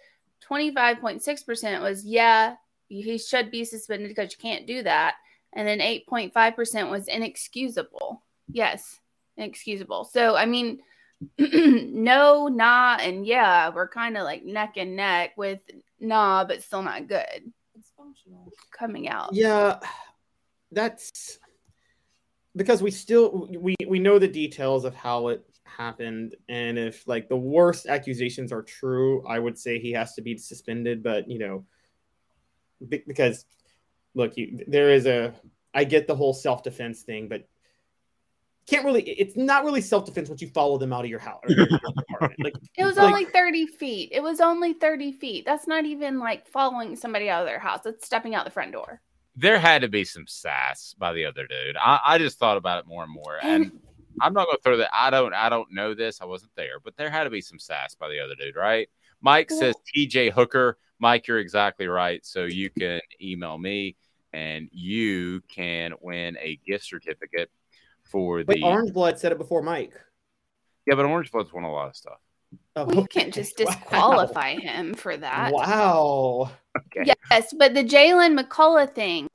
25.6% was yeah, he should be suspended because you can't do that. And then 8.5% was inexcusable. Yes, inexcusable. So, I mean, (clears throat) no, nah, and yeah, we're kind of like neck and neck with nah, but still not good. It's functional coming out. Yeah, that's because we still we we know the details of how it happened and if like the worst accusations are true i would say he has to be suspended but you know be- because look you there is a i get the whole self-defense thing but can't really it's not really self-defense once you follow them out of your house your (laughs) like It was like- only 30 feet. It was only 30 feet. That's not even like following somebody out of their house. It's stepping out the front door. There had to be some sass by the other dude. I, I just thought about it more and more. And I'm not gonna throw that. I don't I don't know this. I wasn't there, but there had to be some sass by the other dude, right? Mike says TJ Hooker. Mike, you're exactly right. So you can email me and you can win a gift certificate for the Wait, Orange Blood said it before Mike. Yeah, but Orange Blood's won a lot of stuff. Oh, Well, you can't just (laughs) disqualify him for that. Wow. Yes, but the Jaylen McCollough thing,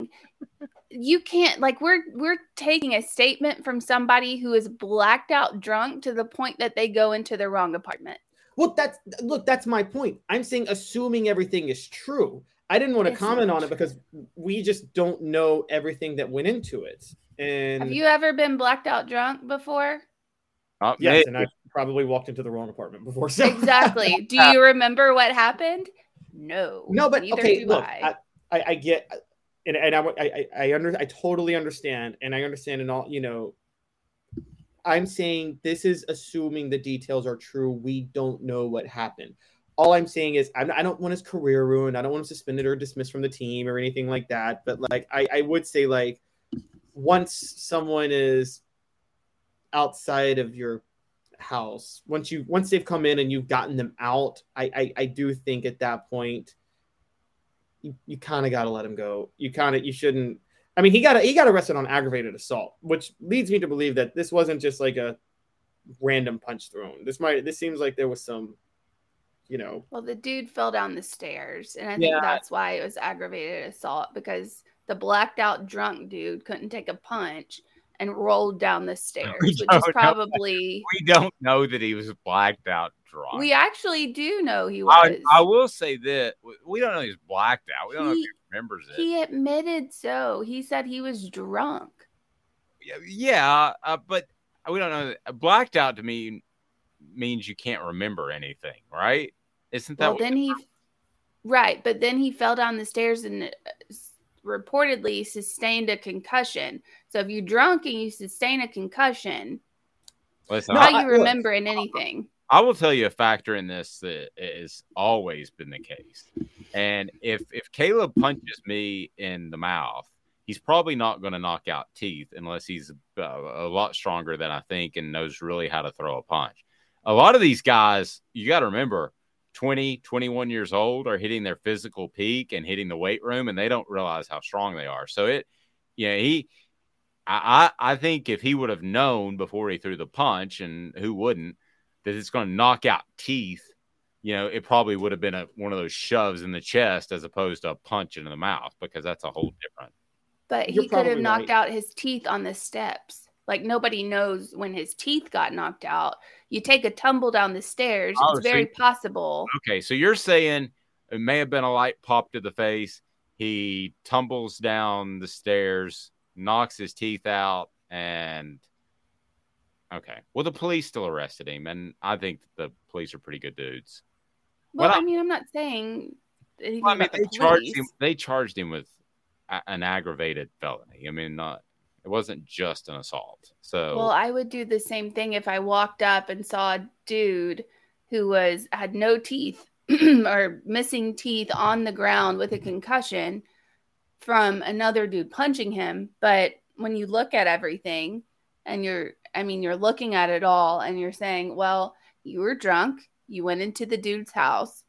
you can't like we're we're taking a statement from somebody who is blacked out drunk to the point that they go into the wrong apartment. Well, that's look, that's my point. I'm saying assuming everything is true. I didn't want to It's comment not on it because we just don't know everything that went into it. And Have you ever been blacked out drunk before? Uh, yes, may- and I probably walked into the wrong apartment before. So Exactly. (laughs) Do you remember what happened? No. no, but okay, do look, I. I, I, I get, and and I, I, I under, I totally understand, and I understand, and all you know. I'm saying this is assuming the details are true. We don't know what happened. All I'm saying is I'm, I don't want his career ruined. I don't want him suspended or dismissed from the team or anything like that. But like I, I would say like once someone is outside of your house, once you once they've come in and you've gotten them out, I I, I do think at that point you, you kind of got to let him go. You kind of you shouldn't. I mean, he got he got arrested on aggravated assault, which leads me to believe that this wasn't just like a random punch thrown. This might this seems like there was some, you know, Well, the dude fell down the stairs, and I think Yeah. that's why it was aggravated assault because the blacked out drunk dude couldn't take a punch and rolled down the (laughs) stairs, We which is don't know. probably we don't know that he was blacked out drunk. we actually do know he was. I, I will say that we don't know he's blacked out. We don't know if He- he remembers it. he admitted so. He said he was drunk. yeah, uh, but we don't know. Blacked out to me means you can't remember anything, right? Isn't that Well, then he, right, but then he fell down the stairs and uh, reportedly sustained a concussion. So if you're drunk and you sustain a concussion, Listen, how I- you remembering anything? I will tell you a factor in this that has always been the case. And if if Caleb punches me in the mouth, he's probably not going to knock out teeth unless he's uh, a lot stronger than I think and knows really how to throw a punch. A lot of these guys, you got to remember, 20, 21 years old are hitting their physical peak and hitting the weight room and they don't realize how strong they are. So it yeah, he I I I think if he would have known before he threw the punch and who wouldn't that it's going to knock out teeth, you know, it probably would have been a, one of those shoves in the chest as opposed to a punch in the mouth because that's a whole different. But You're he could have knocked right. out his teeth on the steps. Like nobody knows when his teeth got knocked out. You take a tumble down the stairs. Oh, it's so very you- possible. Okay, so you're saying it may have been a light pop to the face. He tumbles down the stairs, knocks his teeth out, and okay. Well, the police still arrested him, and I think the police are pretty good dudes. Well, Well, I mean, I'm not saying Well, I mean, they the charged him. They charged him with a- an aggravated felony. I mean, not it wasn't just an assault. So Well, I would do the same thing if I walked up and saw a dude who was had no teeth (clears throat) or missing teeth on the ground with a concussion from another dude punching him. But when you look at everything and you're I mean, you're looking at it all and you're saying, well, you were drunk, you went into the dude's house.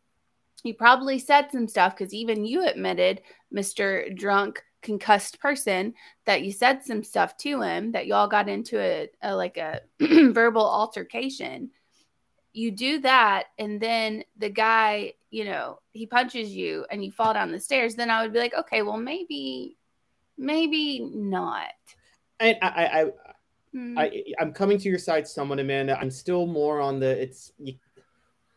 You probably said some stuff because even you admitted, Mr. Drunk concussed person that you said some stuff to him that y'all got into a, a like a (clears throat) verbal altercation you do that and then the guy you know he punches you and you fall down the stairs then i would be like okay well maybe maybe not And I, I, I, Hmm. I, I'm coming to your side somewhat, Amanda. I'm still more on the. It's.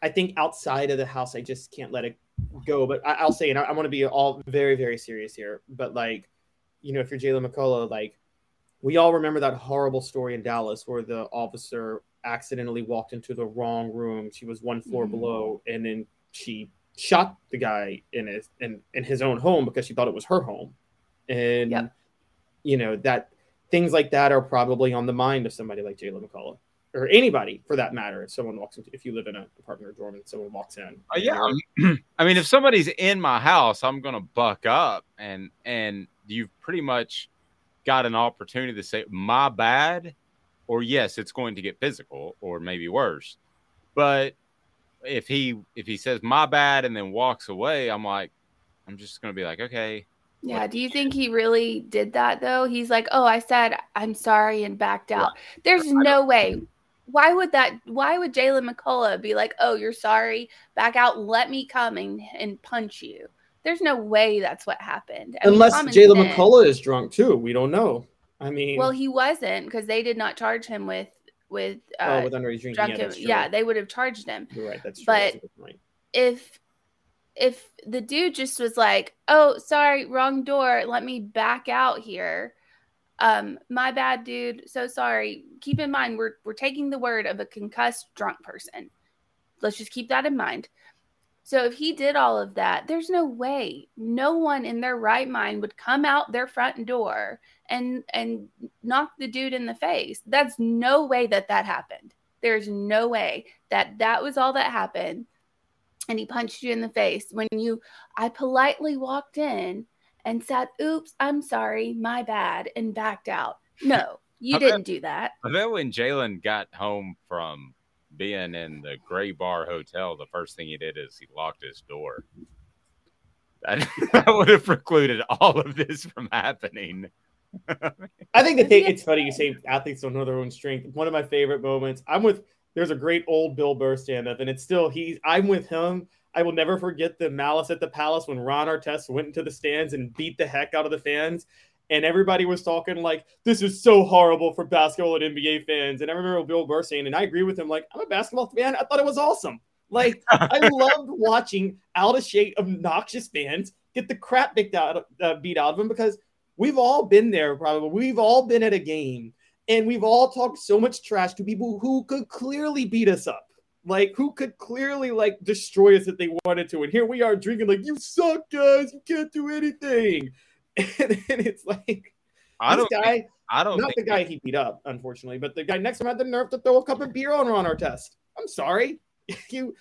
I think outside of the house, I just can't let it go. But I, I'll say, and I, I want to be all very, very serious here. But like, you know, if you're Jaylen McCollough, like, we all remember that horrible story in Dallas where the officer accidentally walked into the wrong room. She was one floor Mhm. below, and then she shot the guy in his in, in his own home because she thought it was her home. And you know that things like that are probably on the mind of somebody like Jaylen McCollough or anybody for that matter. If someone walks into, if you live in an apartment or dorm and someone walks in, Uh, yeah, I mean- (clears throat) I mean, if somebody's in my house, I'm gonna buck up, and and you've pretty much got an opportunity to say my bad, or yes, it's going to get physical, or maybe worse. But if he if he says my bad and then walks away, I'm like, I'm just gonna be like, okay, yeah do you think he really did that though? He's like oh i said i'm sorry and backed out. There's no way why would that why would jaylen mccollough be like oh you're sorry back out let me come and, and punch you there's no way that's what happened I unless Jaylen McCollough is drunk too, we don't know. I mean, Well, he wasn't because they did not charge him with with uh, Oh, with underage drinking. Yeah, drunken- that's true. yeah, they would have charged him. You're right. That's true. But That's a good point. if if the dude just was like, "Oh, sorry, wrong door. Let me back out here." Um, my bad, dude. So sorry. Keep in mind we're we're taking the word of a concussed drunk person. Let's just keep that in mind. So if he did all of that, there's no way no one in their right mind would come out their front door and and knock the dude in the face. That's no way that that happened. There's no way that that was all that happened and he punched you in the face when you I politely walked in and said, "Oops, I'm sorry, my bad," and backed out. (laughs) No, you didn't do that. I bet when Jaylen got home from being in the Gray Bar Hotel, the first thing he did is he locked his door. (laughs) That, that would have precluded all of this from happening. I think the thing it's funny you say athletes don't know their own strength. One of my favorite moments. I'm with there's a great old Bill Burr stand up, and it's still he's I'm with him. I will never forget the malice at the palace when Ron Artest went into the stands and beat the heck out of the fans. And everybody was talking like, this is so horrible for basketball and NBA fans. And I remember Bill Burr saying, and I agree with him, like, I'm a basketball fan. I thought it was awesome. Like, I (laughs) loved watching out of shape, obnoxious fans get the crap beat out, uh, beat out of them because we've all been there, probably. We've all been at a game and we've all talked so much trash to people who could clearly beat us up. Like, who could clearly, like, destroy us if they wanted to. And here we are drinking, like, you suck, guys. You can't do anything. (laughs) And, and it's like, I this don't guy, think- I don't not think the guy he beat up, unfortunately, but the guy next to him had the nerve to throw a cup of beer on Ron Artest. I'm sorry. (laughs) you,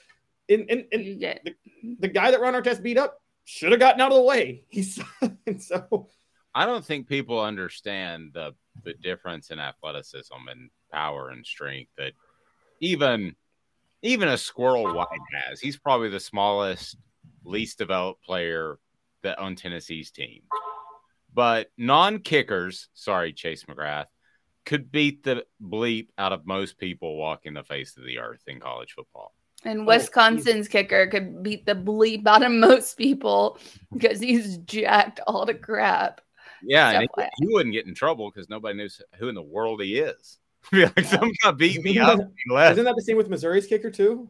and, and, and the, the guy that Ron Artest beat up should have gotten out of the way. (laughs) He's and so I don't think people understand the the difference in athleticism and power and strength that even even a Squirrel White has. He's probably the smallest, least developed player that on Tennessee's team. But non-kickers, sorry, Chase McGrath, could beat the bleep out of most people walking the face of the earth in college football. And oh, Wisconsin's kicker could beat the bleep out of most people because he's jacked all to crap. Yeah, and he, he wouldn't get in trouble because nobody knows who in the world he is. (laughs) Be like, some guy beat me up. Isn't that the same with Missouri's kicker too?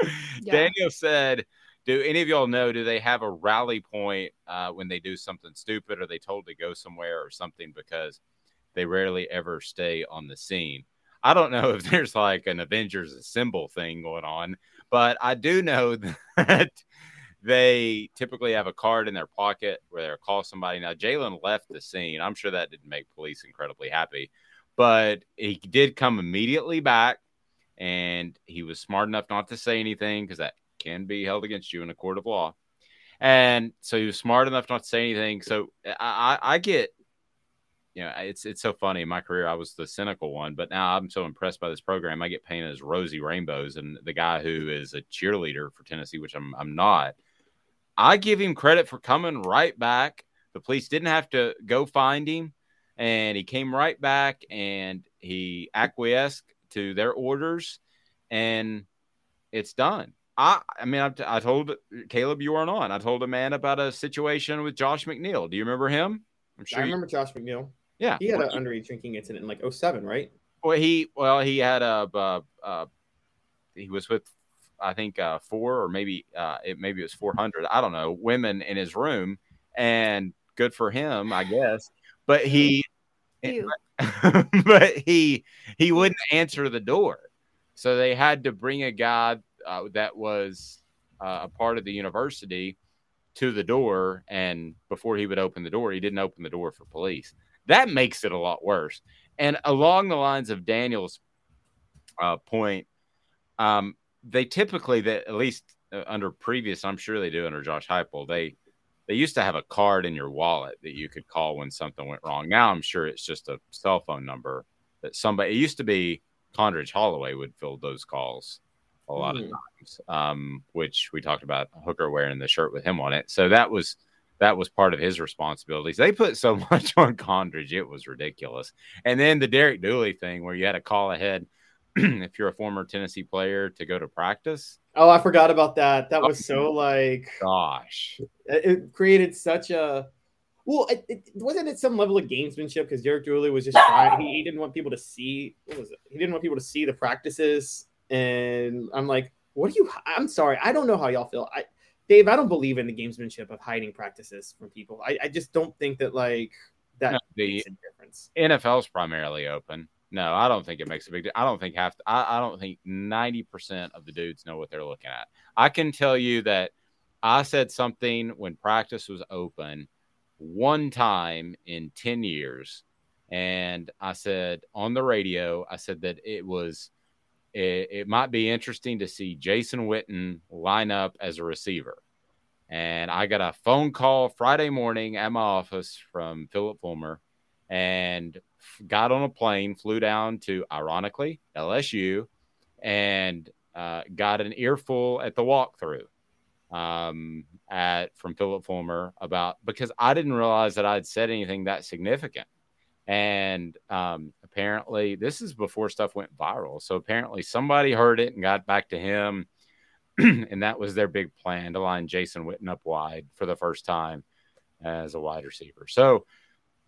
(laughs) Daniel said, "Do any of y'all know? Do they have a rally point uh, when they do something stupid? Or they told to go somewhere or something because they rarely ever stay on the scene? I don't know (laughs) if there's like an Avengers Assemble thing going on, but I do know that they typically have a card in their pocket where they'll call somebody. Now, Jaylen left the scene. I'm sure that didn't make police incredibly happy, but he did come immediately back and he was smart enough not to say anything because that can be held against you in a court of law. And so he was smart enough not to say anything. So I, I, I get, you know, it's it's so funny. In my career, I was the cynical one, but now I'm so impressed by this program. I get painted as rosy rainbows, and the guy who is a cheerleader for Tennessee, which I'm I'm not. I give him credit for coming right back. The police didn't have to go find him, and he came right back and he acquiesced to their orders, and it's done. I, I mean, I, I told Caleb you weren't on. I told a man about a situation with Josh McNeil. Do you remember him? I'm sure I remember you... Josh McNeil. Yeah, he had an underage drinking incident in like 07, right? Well, he well he had a uh, uh, he was with I think uh, four or maybe uh, it maybe it was 400. I don't know women in his room, and good for him, I guess. But he, (laughs) but he he wouldn't answer the door, so they had to bring a guy uh, that was uh, a part of the university to the door, and before he would open the door, he didn't open the door for police. That makes it a lot worse. And along the lines of Daniel's uh, point, um, they typically that at least uh, under previous, I'm sure they do under Josh Heupel, they they used to have a card in your wallet that you could call when something went wrong. Now I'm sure it's just a cell phone number that somebody. It used to be Condredge Holloway would fill those calls a lot mm. of times, um, which we talked about Hooker wearing the shirt with him on it. So that was that was part of his responsibilities. They put so (laughs) much on Condredge, it was ridiculous. And then the Derek Dooley thing, where you had to call ahead (clears throat) if you're a former Tennessee player to go to practice. Oh, I forgot about that. That was so oh, like, gosh, it created such a. Well, it, it wasn't it some level of gamesmanship because Derek Dooley was just trying. He, he, didn't want people to see. What was it? He didn't want people to see the practices, and I'm like, what do you? I'm sorry, I don't know how y'all feel. I, Dave, I don't believe in the gamesmanship of hiding practices from people. I, I just don't think that like that no, the makes a difference. NFL's primarily open. No, I don't think it makes a big. I don't think half. I, I don't think ninety percent of the dudes know what they're looking at. I can tell you that I said something when practice was open one time in ten years, and I said on the radio, I said that it was. It, it might be interesting to see Jason Witten line up as a receiver. And I got a phone call Friday morning at my office from Philip Fulmer and got on a plane, flew down to, ironically, LSU, and uh, got an earful at the walkthrough um, at from Philip Fulmer about because I didn't realize that I'd said anything that significant. And um, apparently, this is before stuff went viral. So apparently, somebody heard it and got back to him. (clears throat) and that was their big plan to line Jason Witten up wide for the first time as a wide receiver. So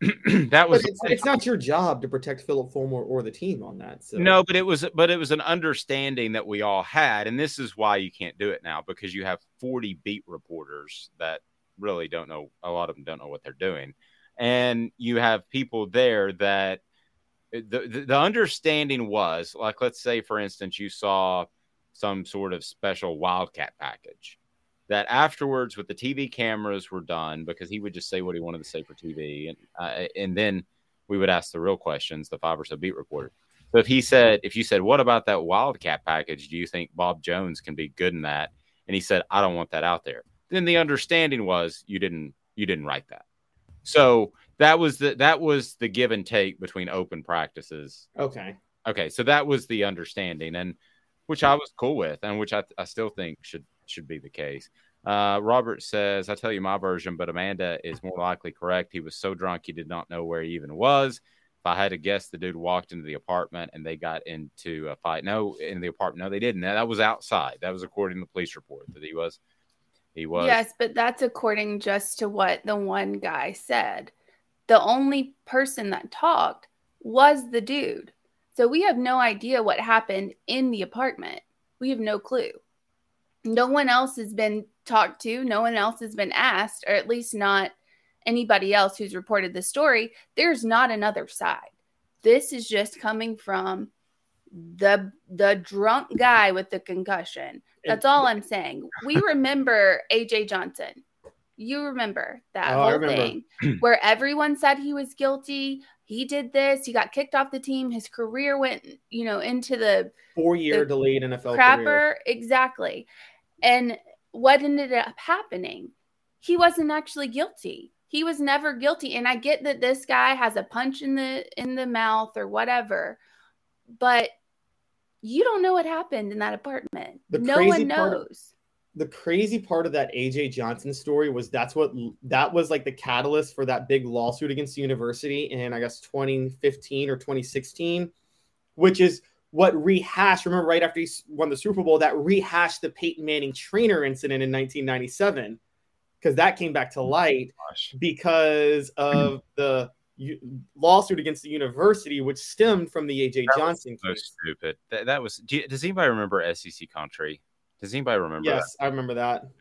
(clears throat) that was it's, it's, not your job to protect Philip Fulmer or the team on that. So. No, but it was but it was an understanding that we all had, and this is why you can't do it now because you have 40 beat reporters that really don't know a lot of them don't know what they're doing. And you have people there that eh, the, the, the understanding was like let's say for instance you saw some sort of special wildcat package that afterwards with the TV cameras were done because he would just say what he wanted to say for TV and uh, and then we would ask the real questions the five or so beat reporter. So if he said if you said what about that wildcat package? Do you think Bob Jones can be good in that? And he said I don't want that out there. Then the understanding was you didn't you didn't write that. So that was the that was the give and take between open practices. Okay. Okay so that was the understanding and which I was cool with and which I, I still think should should be the case. Uh, Robert says, I tell you my version, but Amanda is more likely correct. He was so drunk he did not know where he even was. If I had to guess, the dude walked into the apartment and they got into a fight. No, in the apartment. No, they didn't. That was outside. That was according to the police report that he was. He was. Yes, but that's according just to what the one guy said. The only person that talked was the dude. So we have no idea what happened in the apartment. We have no clue no one else has been talked to, no one else has been asked, or at least not anybody else who's reported the story. There's not another side. This is just coming from the the drunk guy with the concussion. That's all I'm saying. We (laughs) remember AJ Johnson. You remember that Oh, whole remember. thing where everyone said he was guilty. He did this. He got kicked off the team. His career went, you know, into the Four year delayed NFL crapper. career. Exactly. And what ended up happening? He wasn't actually guilty. He was never guilty. And I get that this guy has a punch in the in the mouth or whatever, but you don't know what happened in that apartment. The no one knows. the crazy part of that AJ Johnson story was that's what that was like the catalyst for that big lawsuit against the university in I guess 2015 or 2016, which is what rehashed. Remember, right after he won the Super Bowl, that rehashed the Peyton Manning trainer incident in 1997 because that came back to light because of (clears throat) the lawsuit against the university, which stemmed from the AJ That Johnson So case. stupid. That, that was. Do you- does anybody remember SEC Country? Does anybody remember that? Yes, I remember that. (laughs)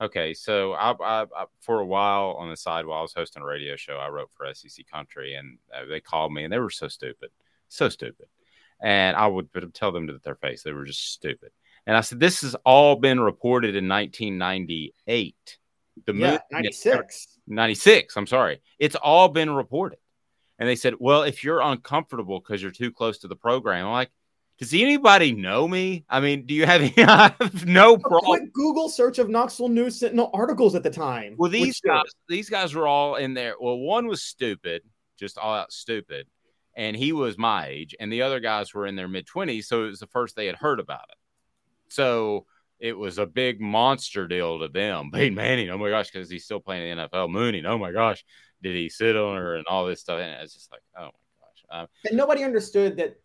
Okay, so I, I, I for a while on the side while I was hosting a radio show, I wrote for SEC Country, and uh, they called me, and they were so stupid, so stupid, and I would tell them to their face they were just stupid. And I said, "This has all been reported in 1998. The Yeah, moon- 96. 96. I'm sorry, it's all been reported." And they said, "Well, if you're uncomfortable because you're too close to the program," I'm like. Does anybody know me? I mean, do you have, (laughs) I have no problem? quick Google search of Knoxville News Sentinel articles at the time. Well, these guys, these guys were all in there. Well, one was stupid, just all out stupid, and he was my age, and the other guys were in their mid twenties, so it was the first they had heard about it. So it was a big monster deal to them. Peyton Manning, oh my gosh, because he's still playing in the NFL. Mooney, oh my gosh, did he sit on her and all this stuff? And it's just like, oh my gosh. Um, and nobody understood that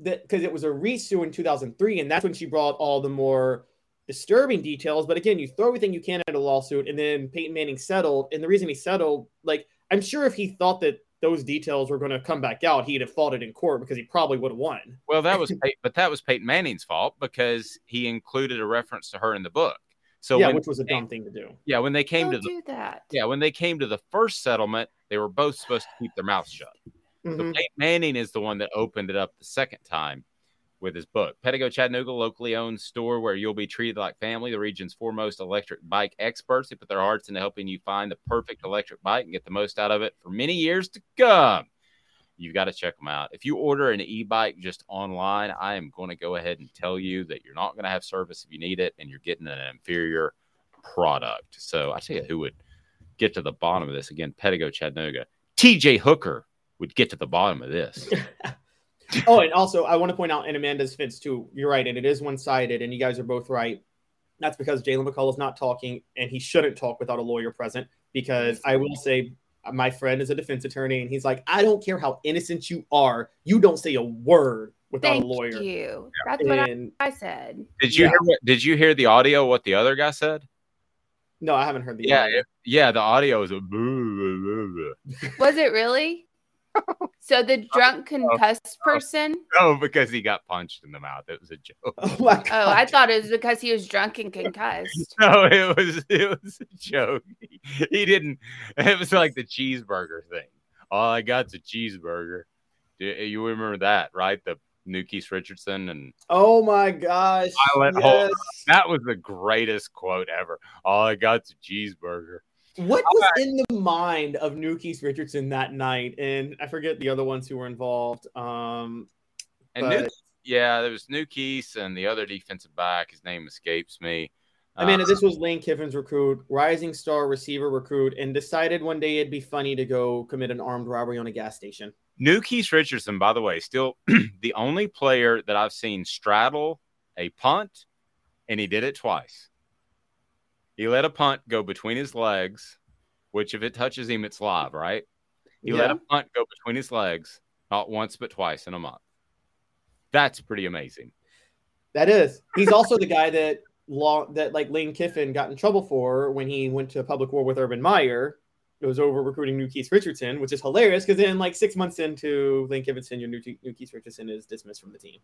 that because it was a resue in 2003 and that's when she brought all the more disturbing details but again you throw everything you can at a lawsuit and then peyton manning settled and the reason he settled like i'm sure if he thought that those details were going to come back out he'd have fought it in court because he probably would have won Well, that (laughs) was, Pey- but that was Peyton Manning's fault because he included a reference to her in the book. So yeah when which was a they- dumb thing to do Yeah, when they came Don't to the do that. yeah when they came to the first settlement, they were both supposed to keep their mouths shut. So Mhm. Peyton Manning is the one that opened it up the second time with his book. Pedego Chattanooga, locally owned store where you'll be treated like family. The region's foremost electric bike experts. They put their hearts into helping you find the perfect electric bike and get the most out of it for many years to come. You've got to check them out. If you order an e-bike just online, I am going to go ahead and tell you that you're not going to have service if you need it, and you're getting an inferior product. So I tell you, who would get to the bottom of this again? Pedego Chattanooga. TJ Hooker would get to the bottom of this. (laughs) oh, and also I want to point out in Amanda's fence too. You're right, and it is one sided, and you guys are both right. That's because Jaylen McCollough is not talking, and he shouldn't talk without a lawyer present. Because I will say, uh, my friend is a defense attorney, and he's like, I don't care how innocent you are, you don't say a word without Thank a lawyer. you. That's what I, I said. Did you Yeah. hear what, did you hear the audio? What the other guy said? No, I haven't heard the Yeah, audio. it- yeah. The audio is a. boo, boo, boo, boo. Was it really? So the (laughs) drunk concussed oh, person? Oh, because he got punched in the mouth. It was a joke. (laughs) Oh! Oh, I thought it was because he was drunk and concussed. (laughs) No, it was it was a joke. He, he didn't. It was like the cheeseburger thing. All I got's a cheeseburger. Do You remember that, right? The Nu'Keese Richardson and Oh my gosh! Yes. That was the greatest quote ever. All I got's a cheeseburger. What was in the mind of New Richardson that night? And I forget the other ones who were involved. Um, And but- new, yeah, there was New and the other defensive back. His name escapes me. I mean, Uh, this was Lane Kiffin's recruit, rising star receiver recruit, and decided one day it'd be funny to go commit an armed robbery on a gas station. Nu'Keese Richardson, by the way, still (clears throat) the only player that I've seen straddle a punt, and he did it twice. He let a punt go between his legs, which if it touches him, it's live, right? He let a punt go between his legs, not once but twice in a month. That's pretty amazing. That is. He's also the guy that law that like Lane Kiffin got in trouble for when he went to public war with Urban Meyer. It was over recruiting Nu'Keese Richardson, which is hilarious because then like six months into Lane Kiffin's tenure, New, Nu'Keese Richardson is dismissed from the team.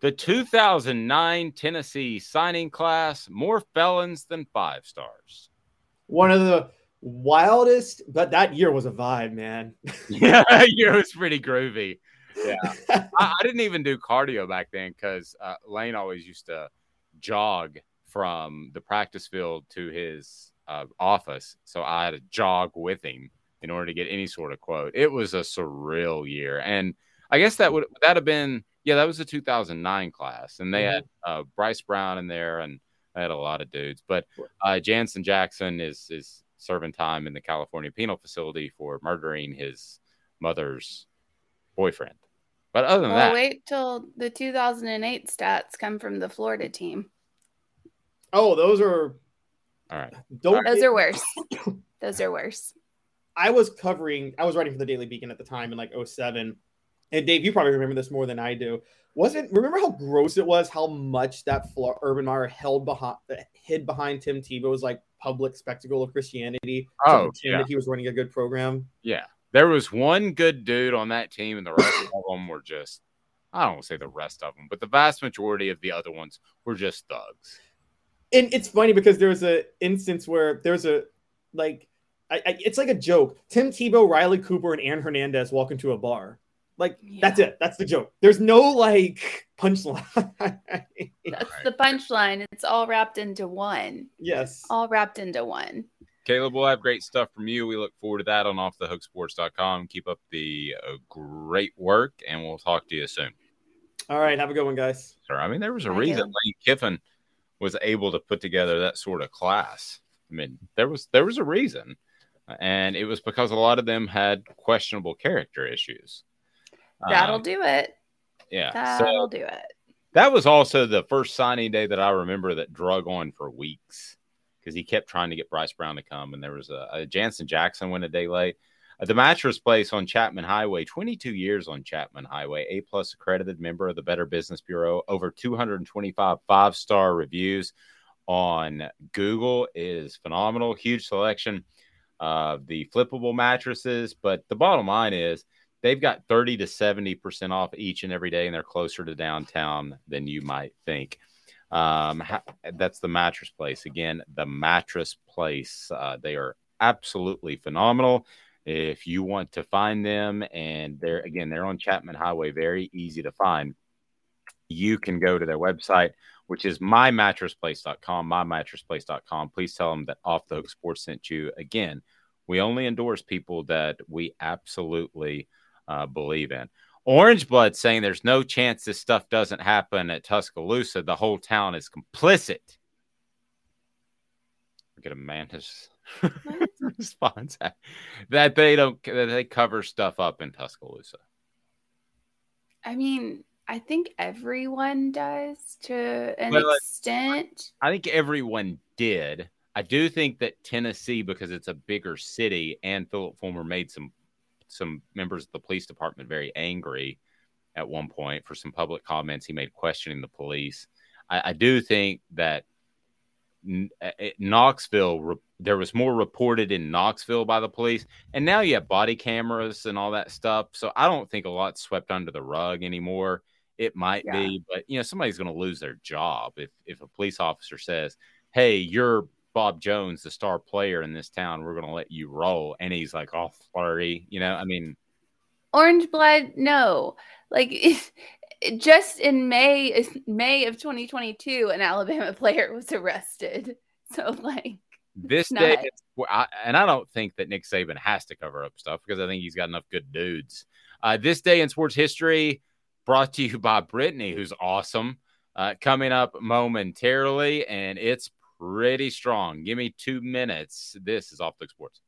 The 2009 Tennessee signing class, more felons than five stars. One of the wildest, but that year was a vibe, man. (laughs) Yeah, it was pretty groovy. Yeah, I, I didn't even do cardio back then because uh, Lane always used to jog from the practice field to his uh, office, so I had to jog with him in order to get any sort of quote. It was a surreal year, and I guess that would that have been yeah, that was the 2009 class, and they had uh, Bryce Brown in there, and I had a lot of dudes. But uh, Janzen Jackson is is serving time in the California penal facility for murdering his mother's boyfriend. But other than Well, that, wait till the 2008 stats come from the Florida team. Oh, those are all right. don't Those are worse. Those are worse. I was covering, I was writing for the Daily Beacon at the time in like 07. And Dave, you probably remember this more than I do. Wasn't remember how gross it was how much that Flo- Urban Meyer held behind uh, hid behind Tim Tebow's like public spectacle of Christianity Oh, pretend yeah. that he was running a good program. Yeah. There was one good dude on that team, and the rest of (coughs) them were just, I don't want to say the rest of them, but the vast majority of the other ones were just thugs. And it's funny because there's a instance where there's a like I, I, it's like a joke. Tim Tebow, Riley Cooper, and Aaron Hernandez walk into a bar. Like that's it. That's the joke. There's no like punchline. (laughs) That's the punchline. It's all wrapped into one. yes. All wrapped into one. Caleb, we'll have great stuff from you. We look forward to that on offthehooksports.com. Keep up the uh, great work, and we'll talk to you soon. All right. Have a good one, guys. Sir, I mean, there was a reason Caleb. Lane Kiffin was able to put together that sort of class. I mean, there was there was a reason, and it was because a lot of them had questionable character issues. That'll Um, do it. yeah. That'll so do it. that was also the first signing day that I remember that drug on for weeks because he kept trying to get Bryce Brown to come, and there was a, a Janzen Jackson went a day late. Uh, the mattress place on Chapman Highway, 22 years on Chapman Highway, A plus accredited member of the Better Business Bureau, over 225 five star reviews on Google is phenomenal. Huge selection of the flippable mattresses, but the bottom line is they've got 30 to 70% off each and every day, and they're closer to downtown than you might think. Um, that's the mattress place. Again, the mattress place. Uh, they are absolutely phenomenal. If you want to find them, and they're again, they're on Chapman Highway, very easy to find. You can go to their website, which is mymattressplace.com, mymattressplace.com. Please tell them that Off the Hook Sports sent you. Again, we only endorse people that we absolutely uh, believe in. Orange Blood saying there's no chance this stuff doesn't happen at Tuscaloosa. The whole town is complicit. Get a mantis (laughs) response that they don't that they cover stuff up in Tuscaloosa. I mean, I think everyone does to an Well, extent. I think everyone did. I do think that Tennessee, because it's a bigger city, and Philip Fulmer made some some members of the police department very angry at one point for some public comments he made questioning the police. I, I do think that Eh, eh, Knoxville, there was more reported in Knoxville by the police, and now you have body cameras and all that stuff. So I don't think a lot's swept under the rug anymore. It might Yeah. be, but you know somebody's going to lose their job if if a police officer says, "Hey, you're Bob Jones, the star player in this town. We're going to let you roll," and he's like all flirty. You know, I mean, Orange blood, no. Like (laughs) just in May May of 2022, an Alabama (laughs) player was arrested. So like this Not- day, and I don't think that Nick Saban has to cover up stuff because I think he's got enough good dudes. Uh, this day in sports history, brought to you by Brittany, who's awesome. Uh, coming up momentarily, and it's pretty strong. Give me two minutes. This is Off the Sports.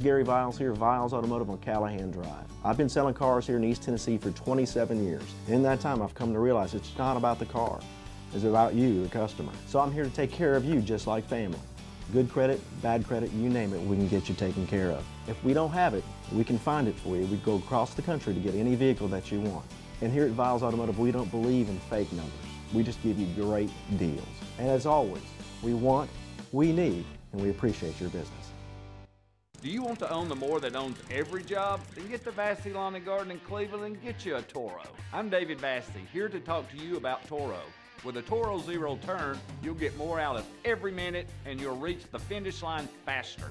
Gary Viles here, Viles Automotive on Callahan Drive. I've been selling cars here in East Tennessee for 27 years. In that time, I've come to realize it's not about the car. It's about you, the customer. So I'm here to take care of you just like family. Good credit, bad credit, you name it, we can get you taken care of. If we don't have it, we can find it for you. We go across the country to get any vehicle that you want. And here at Viles Automotive, we don't believe in fake numbers. We just give you great deals. And as always, we want, we need, and we appreciate your business. Do you want to own the more that owns every job? Then get to Vassy Lawn and Garden in Cleveland and get you a Toro. I'm David Vassy, here to talk to you about Toro. With a Toro Zero turn, you'll get more out of every minute and you'll reach the finish line faster.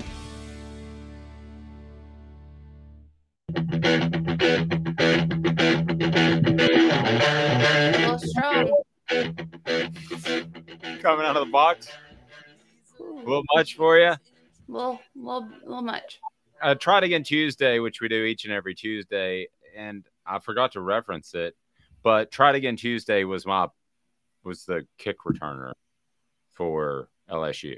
Well, strong. Coming out of the box. A little much for you. Little, little, little much. try it again Tuesday, which we do each and every Tuesday, and I forgot to reference it, but try it again Tuesday was my was the kick returner for LSU.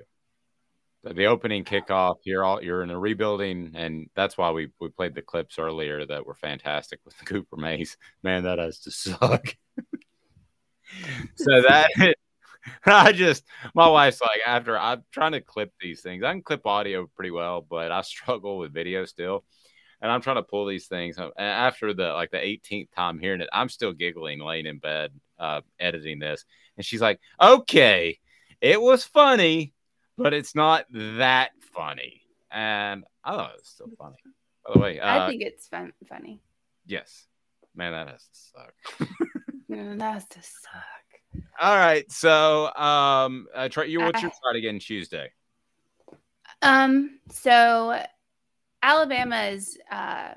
The, the opening kickoff, you're all you're in a rebuilding, and that's why we we played the clips earlier that were fantastic with (laughs) Cooper Mays. Man, that has to suck. (laughs) so that (laughs) I just my wife's like after I'm trying to clip these things. I can clip audio pretty well, but I struggle with video still. And I'm trying to pull these things. After the like the 18th time hearing it, I'm still giggling laying in bed uh, editing this. And she's like, "Okay, it was funny, but it's not that funny." And I thought it was still funny. By the way, uh, I think it's fun, funny. yes, man, that has to suck. (laughs) That has to suck. All right, so um, uh, try you. What's your try again Tuesday? Um, so Alabama's uh,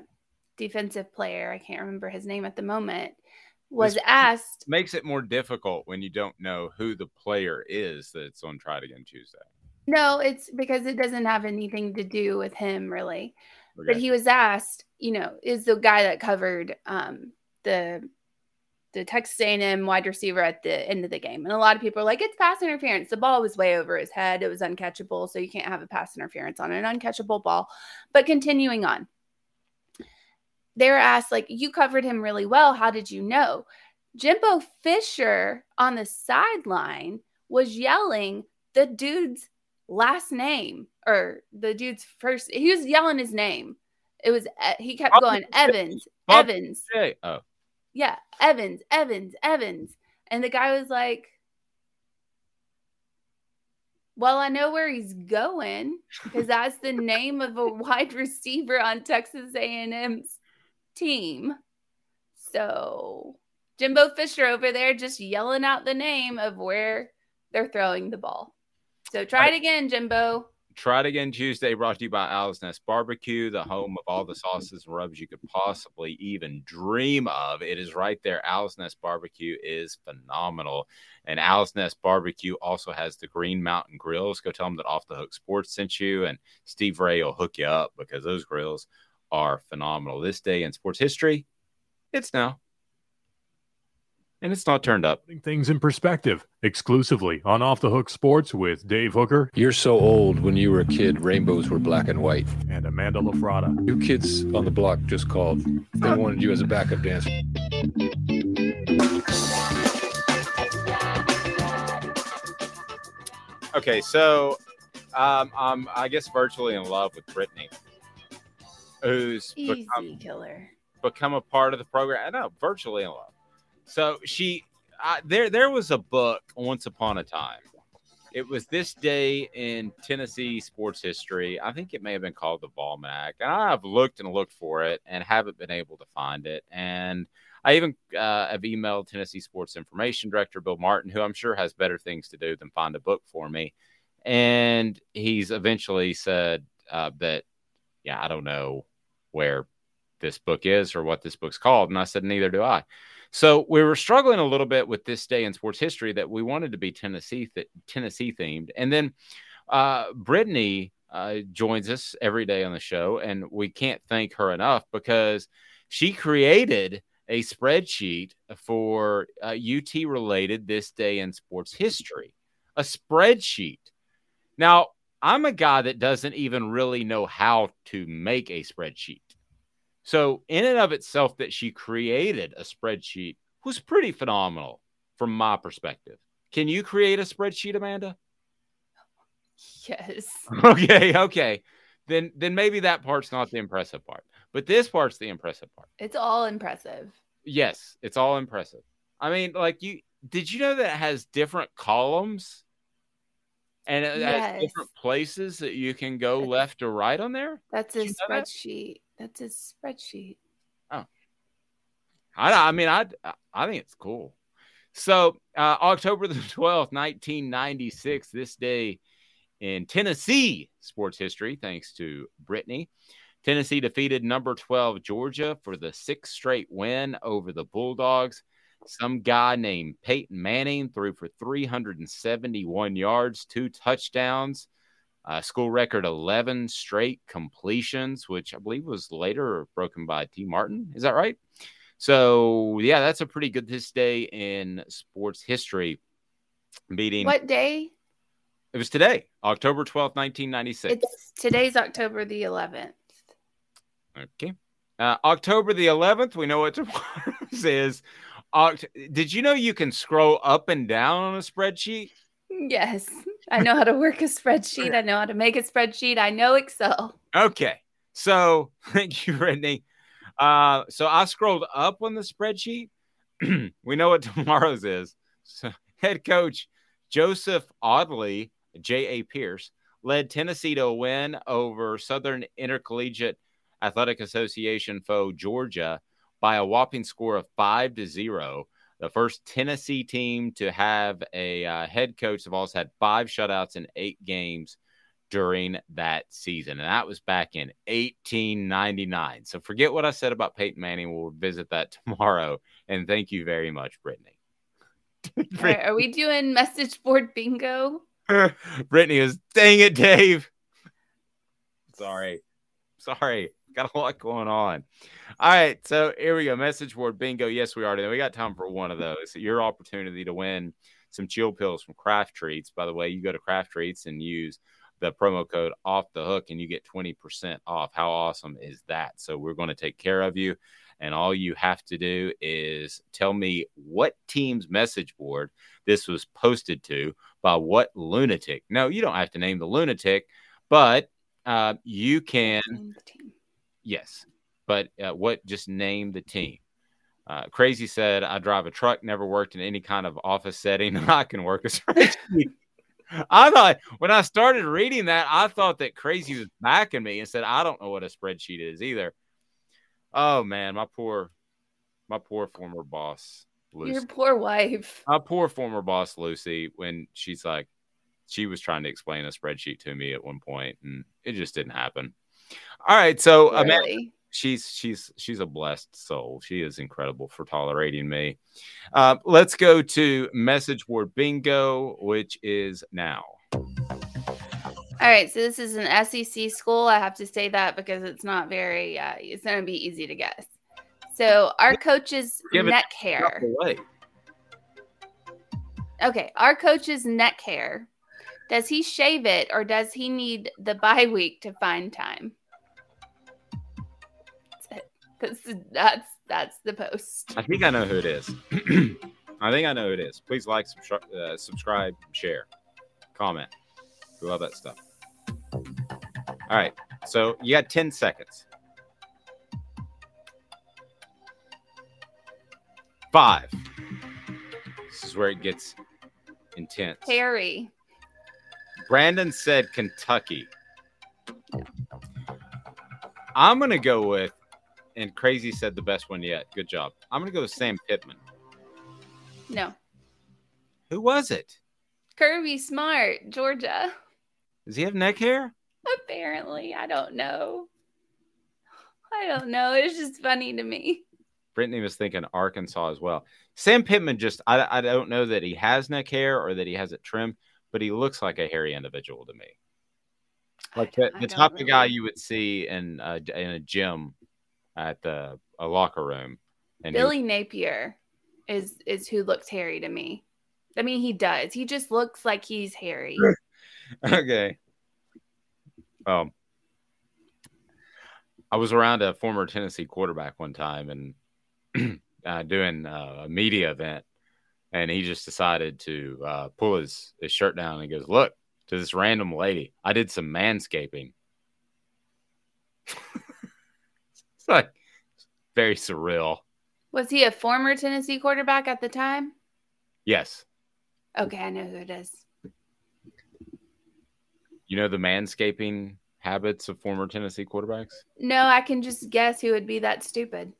defensive player, I can't remember his name at the moment, was This asked. makes it more difficult when you don't know who the player is that's on Try It Again Tuesday. No, it's because it doesn't have anything to do with him really. But he was asked, you know, is the guy that covered um, the the Texas A&M wide receiver at the end of the game, and a lot of people are like, it's pass interference. The ball was way over his head; it was uncatchable, so you can't have a pass interference on an uncatchable ball. But continuing on, they were asked, like, you covered him really well. How did you know? Jimbo Fisher on the sideline was yelling the dude's last name or the dude's first. He was yelling his name. It was he kept Bob going Evans, Bob Evans, oh, yeah, Evans, Evans, Evans, and the guy was like, "Well, I know where he's going because that's the name of a (laughs) wide receiver on Texas A&M's team." So Jimbo Fisher over there just yelling out the name of where they're throwing the ball. So try it again, Jimbo. Try It Again Tuesday brought to you by Owl's Nest Barbecue, the home of all the sauces and rubs you could possibly even dream of. It is right there. Owl's Nest Barbecue is phenomenal. And Owl's Nest Barbecue also has the Green Mountain Grills. Go tell them that Off the Hook Sports sent you, and Steve Ray will hook you up because those grills are phenomenal. This day in sports history, it's now. And it's not turned up. Putting things in perspective exclusively on Off the Hook Sports with Dave Hooker You're so old. When you were a kid, rainbows were black and white. and Amanda LaFratta. New kids on the block just called. They wanted you as a backup dancer. Okay, so um, I'm I guess virtually in love with Brittany, who's Easy become killer. become a part of the program. I know, virtually in love. So she, I, there, there was a book once upon a time. it was this day in Tennessee sports history. I think it may have been called the Almanac. And I've looked and looked for it and haven't been able to find it. And I even uh, have emailed Tennessee Sports Information Director Bill Martin, who I'm sure has better things to do than find a book for me. And he's eventually said uh, that, yeah, I don't know where this book is or what this book's called. And I said, neither do I. So we were struggling a little bit with this day in sports history that we wanted to be Tennessee th- Tennessee themed, and then uh, Brittany uh, joins us every day on the show, and we can't thank her enough because she created a spreadsheet for uh, UT related this day in sports history, a spreadsheet. Now I'm a guy that doesn't even really know how to make a spreadsheet. So, in and of itself, that she created a spreadsheet was pretty phenomenal from my perspective. Can you create a spreadsheet, Amanda? Yes. (laughs) Okay, okay. Then then maybe that part's not the impressive part. But this part's the impressive part. It's all impressive. Yes, it's all impressive. I mean, like you did you know that it has different columns? And it Yes. different places that you can go left or right on there? That's a you know that? spreadsheet. That's a spreadsheet. Oh, I, I mean, I, I think it's cool. So, uh, October the 12th, 1996, this day in Tennessee sports history, thanks to Brittany. Tennessee defeated number 12 Georgia for the sixth straight win over the Bulldogs. Some guy named Peyton Manning threw for 371 yards, two touchdowns, uh, school record 11 straight completions, which I believe was later broken by Tee Martin. Is that right? So, yeah, that's a pretty good this day in sports history. Beating What day? it was today, October 12th, 1996. It's today's October the 11th. Okay. Uh, October the 11th, we know what tomorrow's (laughs) is. Oct- Did you know you can scroll up and down on a spreadsheet? Yes. I know how to work a spreadsheet. I know how to make a spreadsheet. I know Excel. Okay. So (laughs) thank you, Brittany. Uh, so I scrolled up on the spreadsheet. (clears throat) we know what (laughs) tomorrow's is. So head coach Joseph Audley, J.A. Pierce, led Tennessee to a win over Southern Intercollegiate Athletic Association foe Georgia by a whopping score of five to zero. The first Tennessee team to have a uh, head coach that also had five shutouts in eight games during that season. And that was back in 1899. So forget what I said about Peyton Manning. We'll visit that (laughs) tomorrow. And thank you very much, Brittany. (laughs) Right, are we doing message board bingo? (laughs) Brittany is, dang it, Dave. Sorry. Sorry. Got a lot going on. All right. So here we go. Message board bingo. Yes, we are. We got time for one of those. Your opportunity to win some chill pills from Craft Treats. By the way, you go to Craft Treats and use the promo code off the hook and you get 20% off. How awesome is that? So we're going to take care of you. And all you have to do is tell me what team's message board this was posted to by what lunatic. No, you don't have to name the lunatic, but uh, you can. Yes, but uh, what? Just name the team. Uh, Crazy said, "I drive a truck. Never worked in any kind of office setting. (laughs) I can work a spreadsheet." (laughs) I thought when I started reading that, I thought that Crazy was backing me and said, "I don't know what a spreadsheet is either." Oh man, my poor, my poor former boss, Lucy. Your poor wife. My poor former boss, Lucy, when she's like, she was trying to explain a spreadsheet to me at one point, and it just didn't happen. All right, so Amanda, Really? she's she's she's a blessed soul. She is incredible for tolerating me. Uh, let's go to message board bingo, which is now. All right, so this is an SEC school. I have to say that because it's not very, uh, it's going to be easy to guess. So our coach's Give neck hair. Okay, our coach's neck hair. Does he shave it or does he need the bye week to find time? That's it. That's that's, that's the post. I think I know who it is. (clears throat) I think I know who it is. Please like, subscribe, uh, subscribe, share, comment. We love that stuff. All right. So you got 10 seconds. Five. This is where it gets intense. Harry. Brandon said Kentucky. I'm gonna go with, and Crazy said the best one yet. Good job. I'm gonna go with Sam Pittman. No. Who was it? Kirby Smart, Georgia. Does he have neck hair? Apparently, I don't know. I don't know. It's just funny to me. Brittany was thinking Arkansas as well. Sam Pittman just, I, I don't know that he has neck hair or that he has it trimmed, but he looks like a hairy individual to me. Like the, the type of guy you would see in a, in a gym at the a locker room. And he- Billy Napier is is who looks hairy to me. I mean, he does. He just looks like he's hairy. (laughs) okay. Um, I was around a former Tennessee quarterback one time and (clears throat) uh, doing uh, a media event, and he just decided to uh, pull his, his shirt down and he goes, "Look to this random lady. I did some manscaping." (laughs) it's like very surreal. Was he a former Tennessee quarterback at the time? Yes, Okay, I know who it is. you know the manscaping habits of former Tennessee quarterbacks. No, I can just guess who would be that stupid.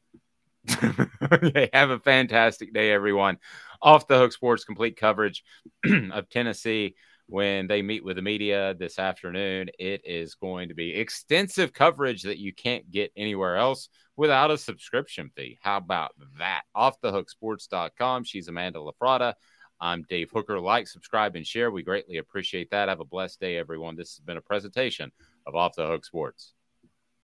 (laughs) okay, have a fantastic day, everyone. Off the Hook Sports complete coverage (clears throat) of Tennessee when they meet with the media this afternoon. It is going to be extensive coverage that you can't get anywhere else without a subscription fee. How about that? Off the hooksports.com. She's Amanda LaFratta. I'm Dave Hooker. Like, subscribe, and share. We greatly appreciate that. Have a blessed day, everyone. This has been a presentation of Off the Hook Sports.